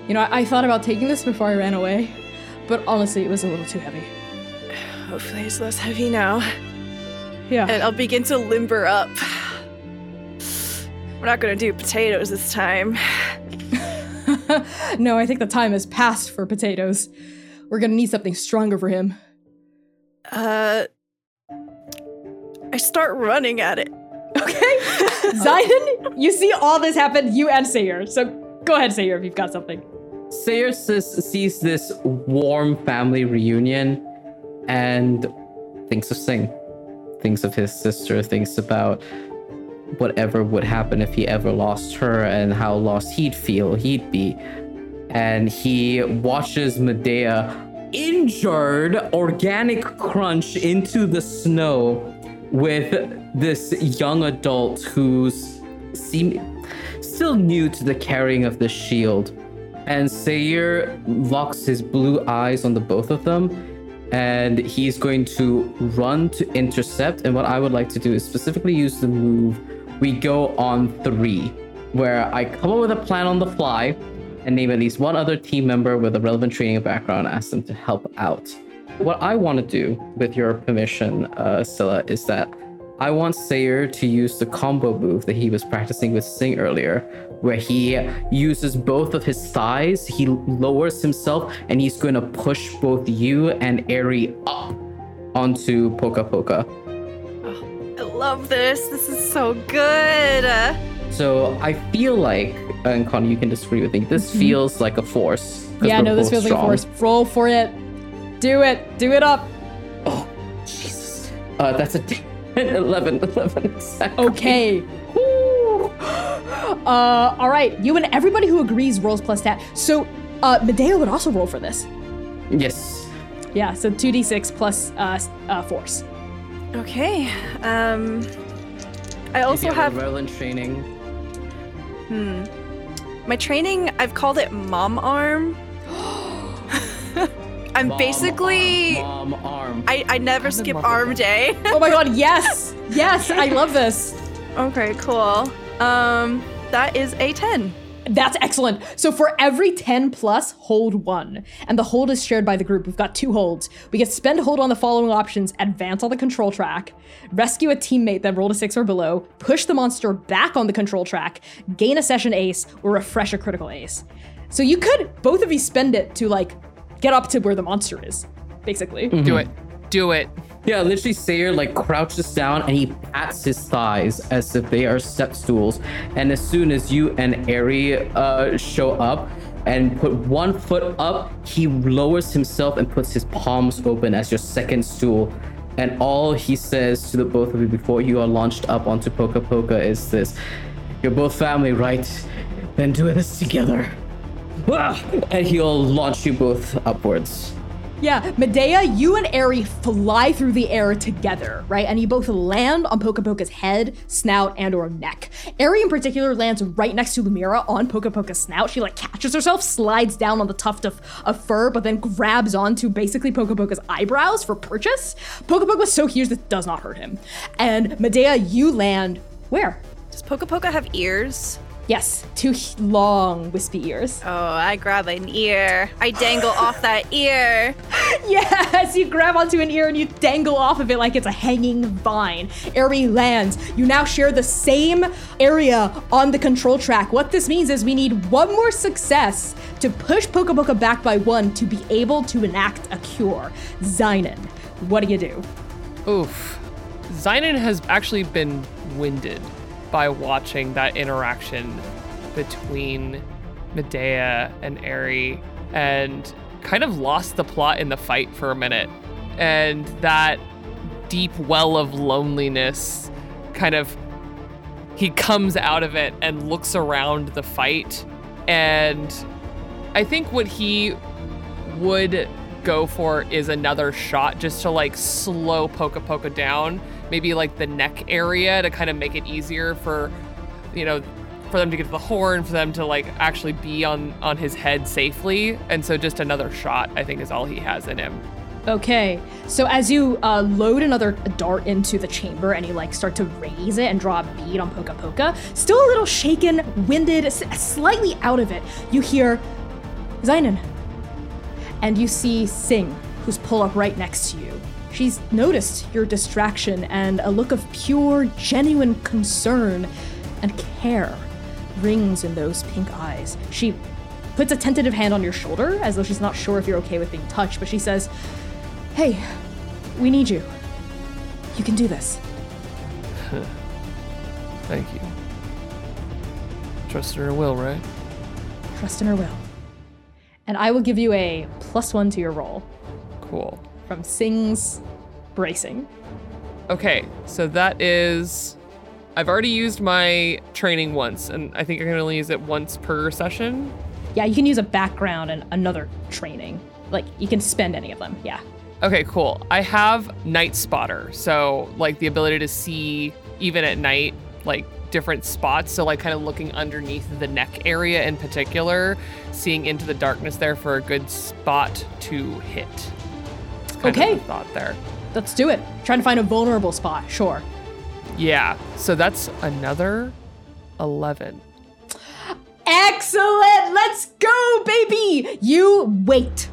You know, I, I thought about taking this before I ran away, but honestly, it was a little too heavy. Hopefully, it's less heavy now. Yeah. And I'll begin to limber up. We're not gonna do potatoes this time. no, I think the time has passed for potatoes. We're gonna need something stronger for him. Uh, I start running at it. Okay. Xainan, you see all this happen, you and Seir. So go ahead, Seir, if you've got something. Seir says, sees this warm family reunion and thinks of Sing. Thinks of his sister, thinks about whatever would happen if he ever lost her and how lost he'd feel, he'd be. And he watches Medea injured organic crunch into the snow with this young adult who's seem still new to the carrying of the shield. And Seir locks his blue eyes on the both of them and he's going to run to intercept. And what I would like to do is specifically use the move we go on three, where I come up with a plan on the fly and name at least one other team member with a relevant training background, ask them to help out. What I want to do, with your permission, uh, Scylla, is that I want Seir to use the combo move that he was practicing with Sing earlier, where he uses both of his thighs, he lowers himself, and he's going to push both you and Ari up onto Poka Poka. I love this. This is so good. So I feel like, and Connie, you can disagree with me, this Mhm. feels like a force. Yeah, we're no, this both feels like a force. Roll for it. Do it. Do it up. Oh, Jesus. Uh, that's a 10, 11, 11 exactly. Okay. Uh, all right. You and everybody who agrees rolls plus stat. So, uh, Medea would also roll for this. Yes. Yeah. So two d six plus uh, uh force. okay. Um, I also have. relevant training. Hmm. My training, I've called it Mom Arm. I'm Mom basically. arm, mom arm. I, I never I've been skip arm day. Oh my god. Yes. Yes. I love this. okay, cool. Um, that is a 10. That's excellent. So for every 10 plus, hold one. And the hold is shared by the group. We've got two holds. We get spend hold on the following options advance on the control track, rescue a teammate that rolled a six or below, push the monster back on the control track, gain a session ace, or refresh a critical ace. So you could, both of you spend it to like get up to where the monster is, basically. Do mm-hmm. it. Do it. Yeah, literally Seir like crouches down and he pats his thighs as if they are step stools. And as soon as you and Ari uh, show up and put one foot up, he lowers himself and puts his palms open as your second stool. And all he says to the both of you before you are launched up onto Poka Poka is this You're both family, right? Then do this together. Ah! And he'll launch you both upwards. Yeah, Medea, you and Ari fly through the air together, right? And you both land on Poka Poka's head, snout, and or neck. Ari in particular lands right next to Lumièra on Poka Poka's snout. She like catches herself, slides down on the tuft of, of fur, but then grabs onto basically Poka Poka's eyebrows for purchase. Poka was so huge this does not hurt him. And Medea, you land where? Does Poka Poka have ears? Yes, two long wispy ears. Oh, I grab an ear. I dangle off that ear. Yes, you grab onto an ear and you dangle off of it like it's a hanging vine. Airy lands. You now share the same area on the control track. What this means is we need one more success to push Poka Poka back by one to be able to enact a cure. Xainan, what do you do? Oof. Xainan has actually been winded by watching that interaction between Medea and Eri and kind of lost the plot in the fight for a minute. And that deep well of loneliness kind of he comes out of it and looks around the fight and I think what he would go for is another shot just to like slow Poka Poka down, maybe like the neck area to kind of make it easier for, you know, for them to get to the horn, for them to like actually be on on his head safely. And so just another shot, I think, is all he has in him. Okay, so as you uh, load another dart into the chamber and you like start to raise it and draw a bead on Poka Poka, still a little shaken, winded, s- slightly out of it, you hear Xainan. And you see Sing, who's pulled up right next to you. She's noticed your distraction and a look of pure, genuine concern and care rings in those pink eyes. She puts a tentative hand on your shoulder as though she's not sure if you're okay with being touched, but she says, Hey, we need you. You can do this. Thank you. Trust in her will, right? Trust in her will. And I will give you a plus one to your roll Cool. from Sing's bracing. Okay, so that is. I've already used my training once, and I think I can only use it once per session. Yeah, you can use a background and another training. Like, you can spend any of them. Yeah. Okay, cool. I have Night Spotter, so like the ability to see even at night, like different spots. So like kind of looking underneath the neck area in particular, seeing into the darkness there for a good spot to hit. Okay. thought there. Let's do it. Trying to find a vulnerable spot. Sure. Yeah. So that's another eleven. Excellent! Let's go, baby! You wait.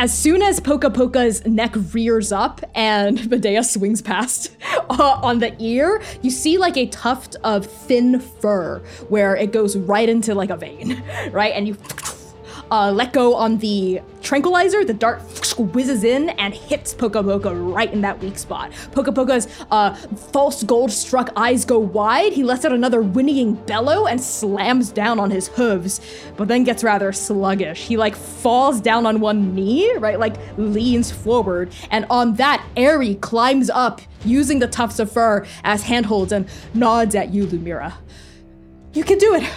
As soon as Poka Poka's neck rears up and Medea swings past uh, on the ear, you see like a tuft of thin fur where it goes right into like a vein, right? And you uh, let go on the tranquilizer, the dart whizzes in and hits Poka Poka right in that weak spot. Poka Poka's uh, false gold struck eyes go wide. He lets out another whinnying bellow and slams down on his hooves, but then gets rather sluggish. He like falls down on one knee, right? Like leans forward, and on that, Airy climbs up using the tufts of fur as handholds and nods at you, Lumièra. You can do it.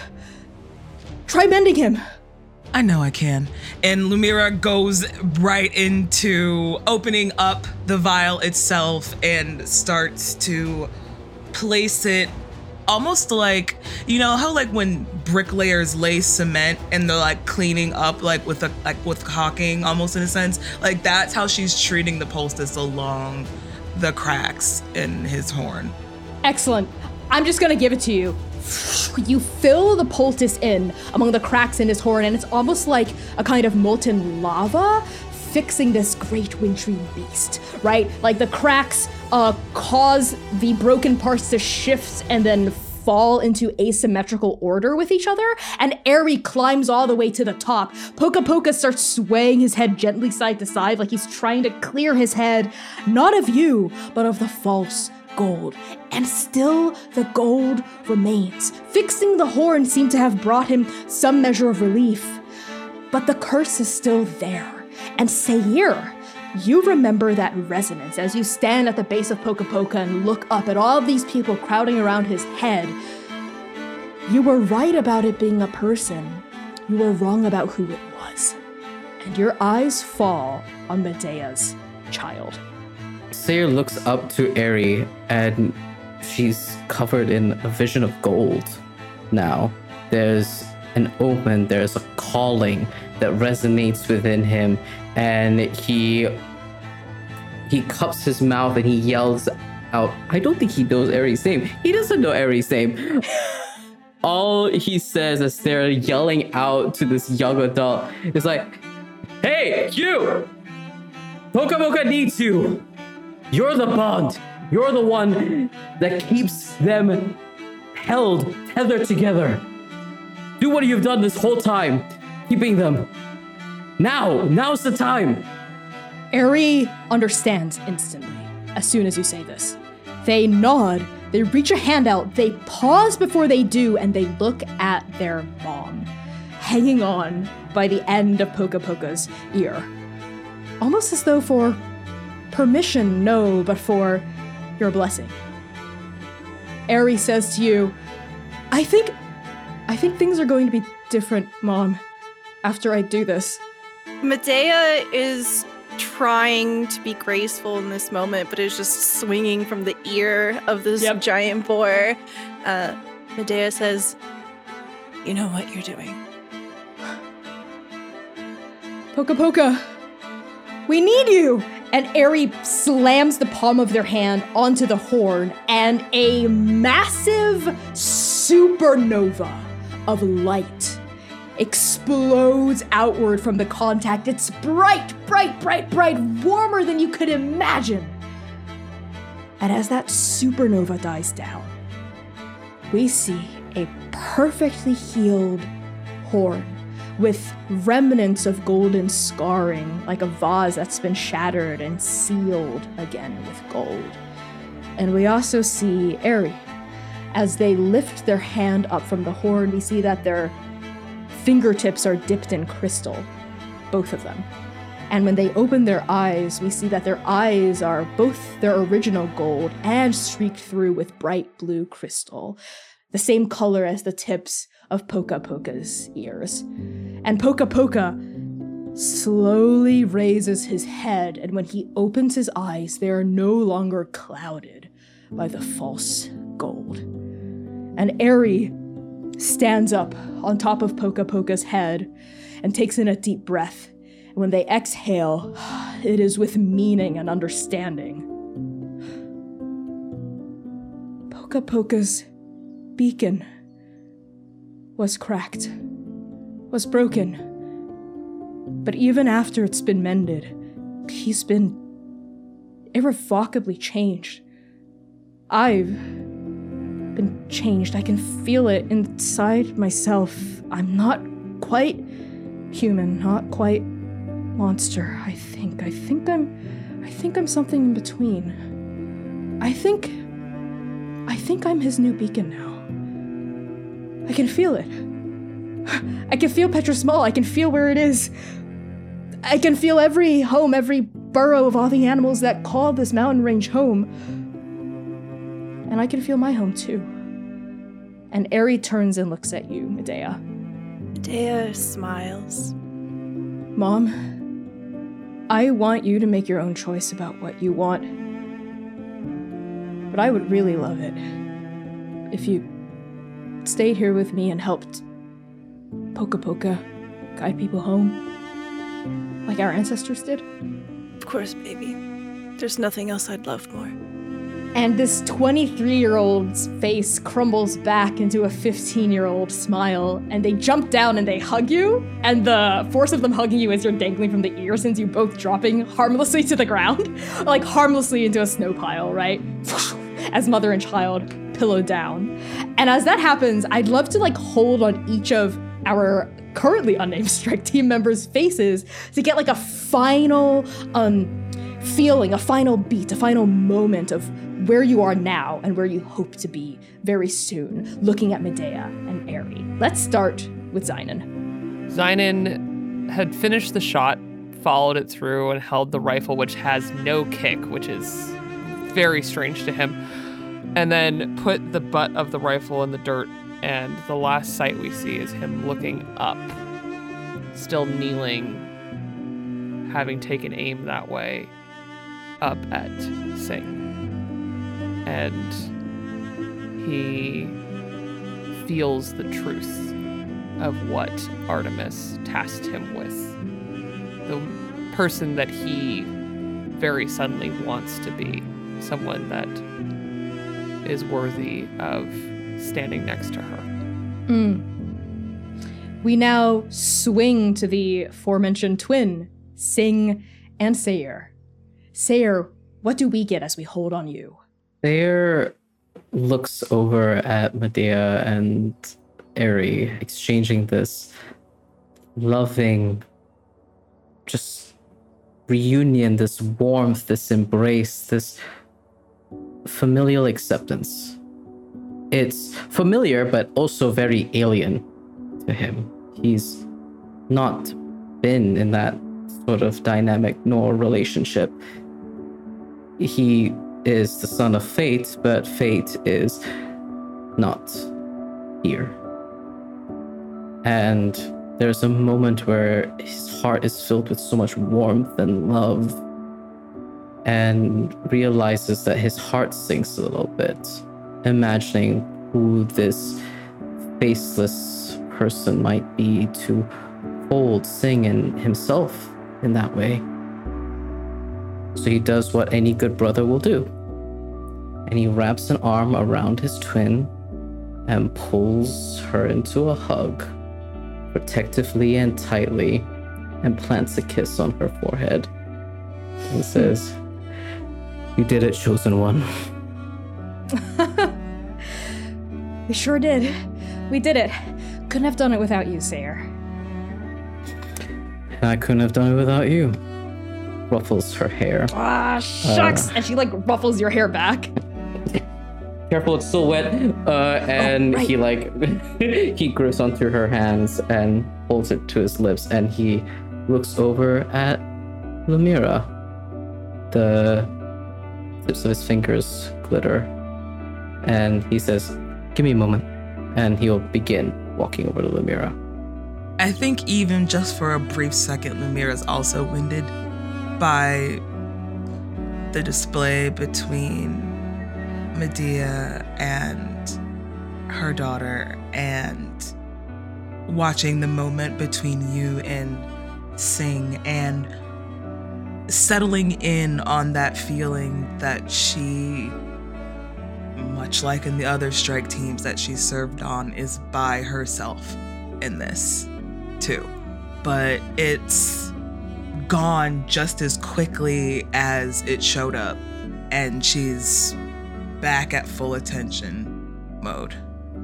Try mending him. I know I can. And Lumièra goes right into opening up the vial itself and starts to place it almost like you know how like when bricklayers lay cement and they're like cleaning up like with a like with caulking almost in a sense like that's how she's treating the poultice along the cracks in his horn Excellent. I'm just gonna give it to you. You fill the poultice in among the cracks in his horn, and it's almost like a kind of molten lava fixing this great wintry beast, right? Like the cracks uh, cause the broken parts to shift and then fall into asymmetrical order with each other, and Airy climbs all the way to the top. Poka Poka starts swaying his head gently side to side like he's trying to clear his head, not of you, but of the false gold. And still, the gold remains. Fixing the horn seemed to have brought him some measure of relief. But the curse is still there. And Seir, you remember that resonance as you stand at the base of Poka and look up at all these people crowding around his head. You were right about it being a person. You were wrong about who it was. And your eyes fall on Medea's child. Seir looks up to Eri and she's covered in a vision of gold now. There's an omen, there's a calling that resonates within him, and he he cups his mouth and he yells out, I don't think he knows Eri's name. He doesn't know Eri's name. all he says as they're yelling out to this young adult is like, Hey, you! Poka needs you! You're the bond. You're the one that keeps them held, tethered together. Do what you've done this whole time, keeping them. Now, now's the time. Ari understands instantly as soon as you say this. They nod, they reach a hand out, they pause before they do, and they look at their mom, hanging on by the end of Poka Poka's ear. Almost as though for permission, no, but for your blessing. Ari says to you, I think I think things are going to be different, Mom, after I do this. Medea is trying to be graceful in this moment, but is just swinging from the ear of this Yep. giant boar. Uh, Medea says, You know what you're doing. Poka Poka, we need you! And Ari slams the palm of their hand onto the horn, and a massive supernova of light explodes outward from the contact. It's bright, bright, bright, bright, warmer than you could imagine. And as that supernova dies down, we see a perfectly healed horn with remnants of golden scarring, like a vase that's been shattered and sealed again with gold. And we also see Ari. As they lift their hand up from the horn, we see that their fingertips are dipped in crystal, both of them. And when they open their eyes, we see that their eyes are both their original gold and streaked through with bright blue crystal, the same color as the tips of Poka Poka's ears. And Poka Poka slowly raises his head, and when he opens his eyes, they are no longer clouded by the false gold. And Ari stands up on top of Poka Poka's head and takes in a deep breath. And when they exhale, it is with meaning and understanding. Poka Poka's beacon was cracked, was broken. But even after it's been mended, he's been irrevocably changed. I've been changed. I can feel it inside myself. I'm not quite human, not quite monster. I think. I think I'm I think I'm something in between. I think I think I'm his new beacon now. I can feel it. I can feel Petra Small. I can feel where it is. I can feel every home, every burrow of all the animals that call this mountain range home. And I can feel my home too. And Ari turns and looks at you, Medea. Medea smiles. Mom, I want you to make your own choice about what you want. But I would really love it if you stayed here with me and helped Poka Poka guide people home. Like our ancestors did. Of course, baby. There's nothing else I'd love more. And this 23 year old's face crumbles back into a 15 year old smile, and they jump down and they hug you. And the force of them hugging you as you're dangling from the ear sends you both dropping harmlessly to the ground, like harmlessly into a snow pile, right? As mother and child pillow down. And as that happens, I'd love to like hold on each of our currently unnamed strike team members' faces to get like a final um feeling, a final beat, a final moment of where you are now and where you hope to be very soon, looking at Medea and Ari. Let's start with Xainan. Xainan had finished the shot, followed it through, and held the rifle, which has no kick, which is very strange to him, and then put the butt of the rifle in the dirt. And the last sight we see is him looking up, still kneeling, having taken aim that way, up at Sing. And he feels the truth of what Artemis tasked him with. The person that he very suddenly wants to be, someone that is worthy of standing next to her. Mm. We now swing to the aforementioned twin, Sing and Seir. Seir, what do we get as we hold on you? Seir looks over at Medea and Eri, exchanging this loving, just reunion, this warmth, this embrace, this familial acceptance. It's familiar, but also very alien to him. He's not been in that sort of dynamic nor relationship. He is the son of fate, but fate is not here. And there's a moment where his heart is filled with so much warmth and love and realizes that his heart sinks a little bit, imagining who this faceless person might be to hold, sing, and himself in that way. So he does what any good brother will do. And he wraps an arm around his twin and pulls her into a hug, protectively and tightly, and plants a kiss on her forehead and says, You did it, chosen one. We sure did. We did it. Couldn't have done it without you, Seir. And I couldn't have done it without you. Ruffles her hair. Ah, shucks. and she like ruffles your hair back. Careful, it's still wet. Uh, and right. he like he grips onto her hands and holds it to his lips, and he looks over at Lumièra. The tips of his fingers glitter, and he says, "Give me a moment," and he'll begin walking over to Lumièra. I think even just for a brief second, Lumièra is also winded by the display between Medea and her daughter and watching the moment between you and Sing and settling in on that feeling that she much like in the other strike teams that she served on is by herself in this too but it's gone just as quickly as it showed up and she's back at full attention mode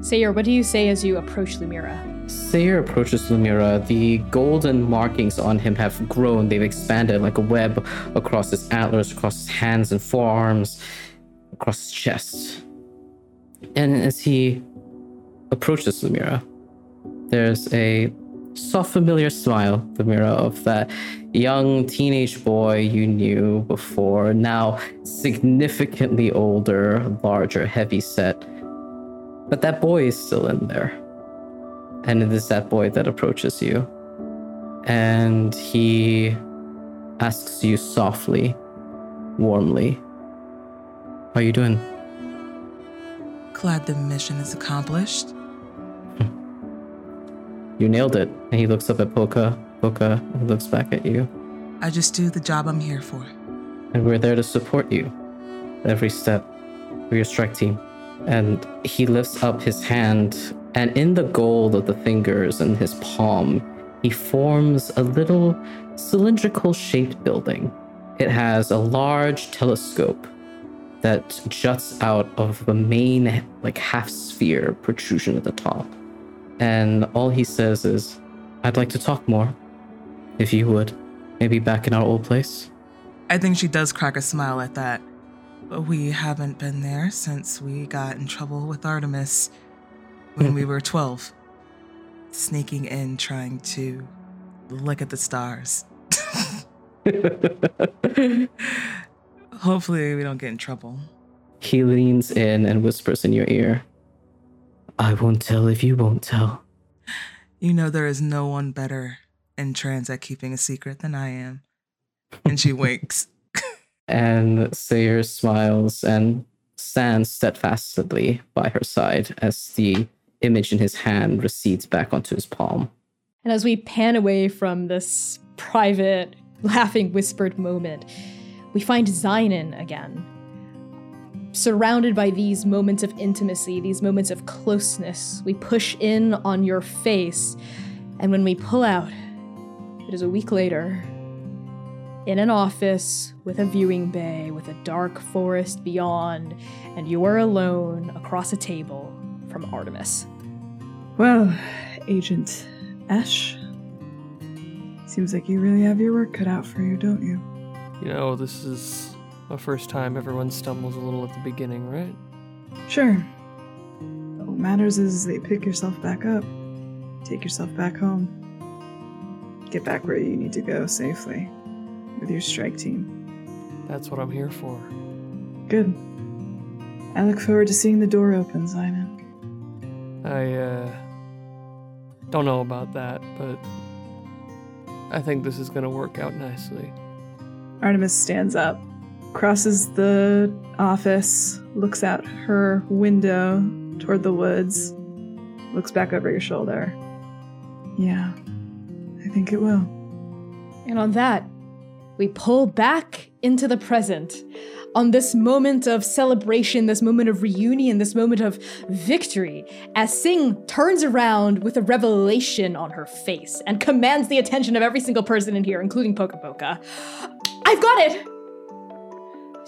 Seir, what do you say as you approach Lumièra? Seir approaches Lumièra. The golden markings on him have grown. They've expanded like a web across his antlers, across his hands and forearms, across his chest. And as he approaches Lumièra, there's a soft, familiar smile, Lumièra, of that young teenage boy you knew before, now significantly older, larger, heavy set. But that boy is still in there. And it is that boy that approaches you. And he asks you softly, warmly, How are you doing? glad the mission is accomplished You nailed it. And he looks up at Poka. Poka looks back at you. i just do the job i'm here for And we're there to support you every step of your strike team. And he lifts up his hand, and in the gold of the fingers and his palm, he forms a little cylindrical shaped building. It has a large telescope that juts out of the main, like, half sphere protrusion at the top. And all he says is, I'd like to talk more, if you would. Maybe back in our old place. I think she does crack a smile at that. But we haven't been there since we got in trouble with Artemis when we were 12. Sneaking in, trying to look at the stars. Hopefully, we don't get in trouble. He leans in and whispers in your ear, I won't tell if you won't tell. You know, there is no one better in trans at keeping a secret than I am. And she winks. And Seir smiles and stands steadfastly by her side as the image in his hand recedes back onto his palm. And as we pan away from this private, laughing, whispered moment, we find Xainan again. surrounded by these moments of intimacy, these moments of closeness. We push in on your face, and when we pull out, it is a week later. In an office with a viewing bay, with a dark forest beyond, and you are alone across a table from Artemis. Well, Agent Ash, seems like you really have your work cut out for you, don't you? You know, this is the first time everyone stumbles a little at the beginning, right? Sure. What matters is that you pick yourself back up, take yourself back home, get back where you need to go safely with your strike team. That's what I'm here for. Good. I look forward to seeing the door open, Simon. I, uh. Don't know about that, but. I think this is gonna work out nicely. Artemis stands up, crosses the office, looks out her window toward the woods, looks back over your shoulder. Yeah, I think it will. And on that, we pull back into the present. On this moment of celebration, this moment of reunion, this moment of victory, as Sing turns around with a revelation on her face and commands the attention of every single person in here, including Poka Poka. I've got it!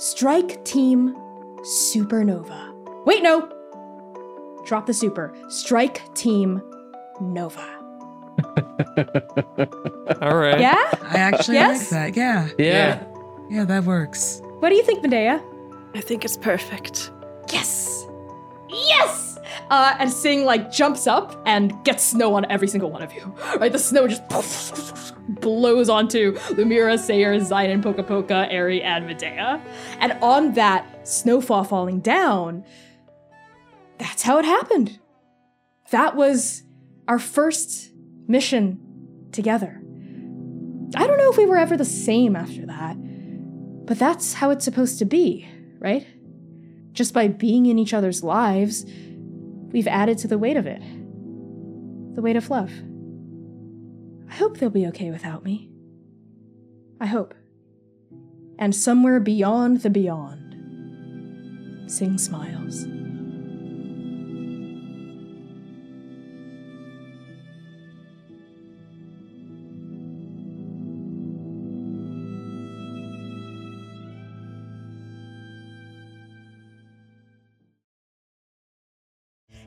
Strike Team Supernova. Wait, no! Drop the super. Strike Team Nova. All right. Yeah? I actually Yes? like that. Yeah. Yeah. Yeah, that works. What do you think, Medea? I think it's perfect. Yes! Yes! Uh, and Sing like jumps up and gets snow on every single one of you. Right, the snow just blows onto Lumièra, Seir, Zion, Poka Poka, Eri, and Medea. And on that snowfall falling down, that's how it happened. That was our first mission together. I don't know if we were ever the same after that, but that's how it's supposed to be, right? Just by being in each other's lives, we've added to the weight of it. The weight of love. I hope they'll be okay without me. I hope. And somewhere beyond the beyond, Sing smiles.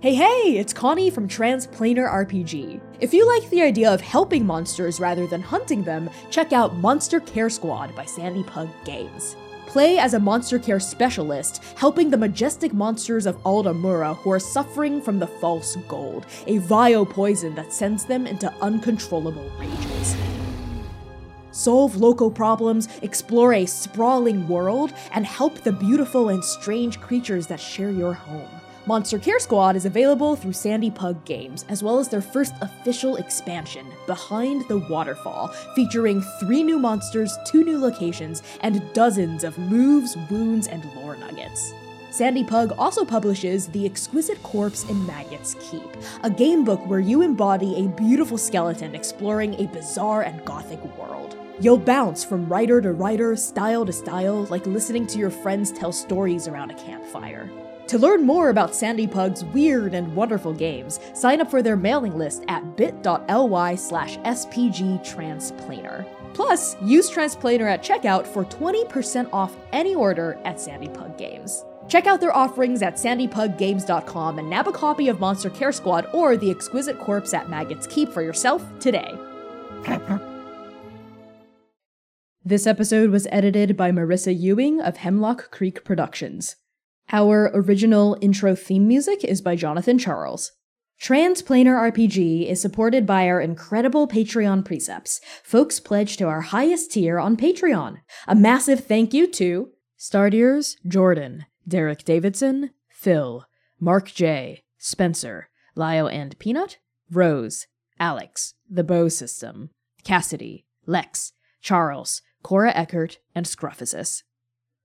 Hey, hey, it's Connie from Transplanar RPG. If you like the idea of helping monsters rather than hunting them, check out Monster Care Squad by Sandy Pug Games. Play as a monster care specialist, helping the majestic monsters of Ald-Amura who are suffering from the false gold, a vile poison that sends them into uncontrollable rages. Solve local problems, explore a sprawling world, and help the beautiful and strange creatures that share your home. Monster Care Squad is available through Sandy Pug Games, as well as their first official expansion, Behind the Waterfall, featuring three new monsters, two new locations, and dozens of moves, wounds, and lore nuggets. Sandy Pug also publishes The Exquisite Corpse in Maggot's Keep, a game book where you embody a beautiful skeleton exploring a bizarre and gothic world. You'll bounce from writer to writer, style to style, like listening to your friends tell stories around a campfire. To learn more about Sandy Pug's weird and wonderful games, sign up for their mailing list at bit.ly slash spgtransplanar. Plus, use Transplanar at checkout for 20% off any order at Sandy Pug Games. Check out their offerings at sandypuggames.com and nab a copy of Monster Care Squad or The Exquisite Corpse at Maggot's Keep for yourself today. This episode was edited by Marisa Ewing of Hemlock Creek Productions. Our original intro theme music is by Jonathan Charles. Transplanar RPG is supported by our incredible Patreon precepts. Folks pledge to our highest tier on Patreon. A massive thank you to Stardiers, Jordan, Derryk Davidson, Phil, Mark J, Spencer, Lyle and Peanut, Rose, Alex, The Bow System, Cassidy, Lex, Charles, Cora Eckert, and Scruffusus.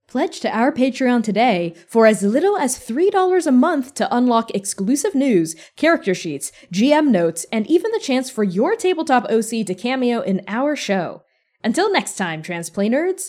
Pledge to our Patreon today for as little as $3 a month to unlock exclusive news, character sheets, GM notes, and even the chance for your tabletop OC to cameo in our show. Until next time, Transplay Nerds,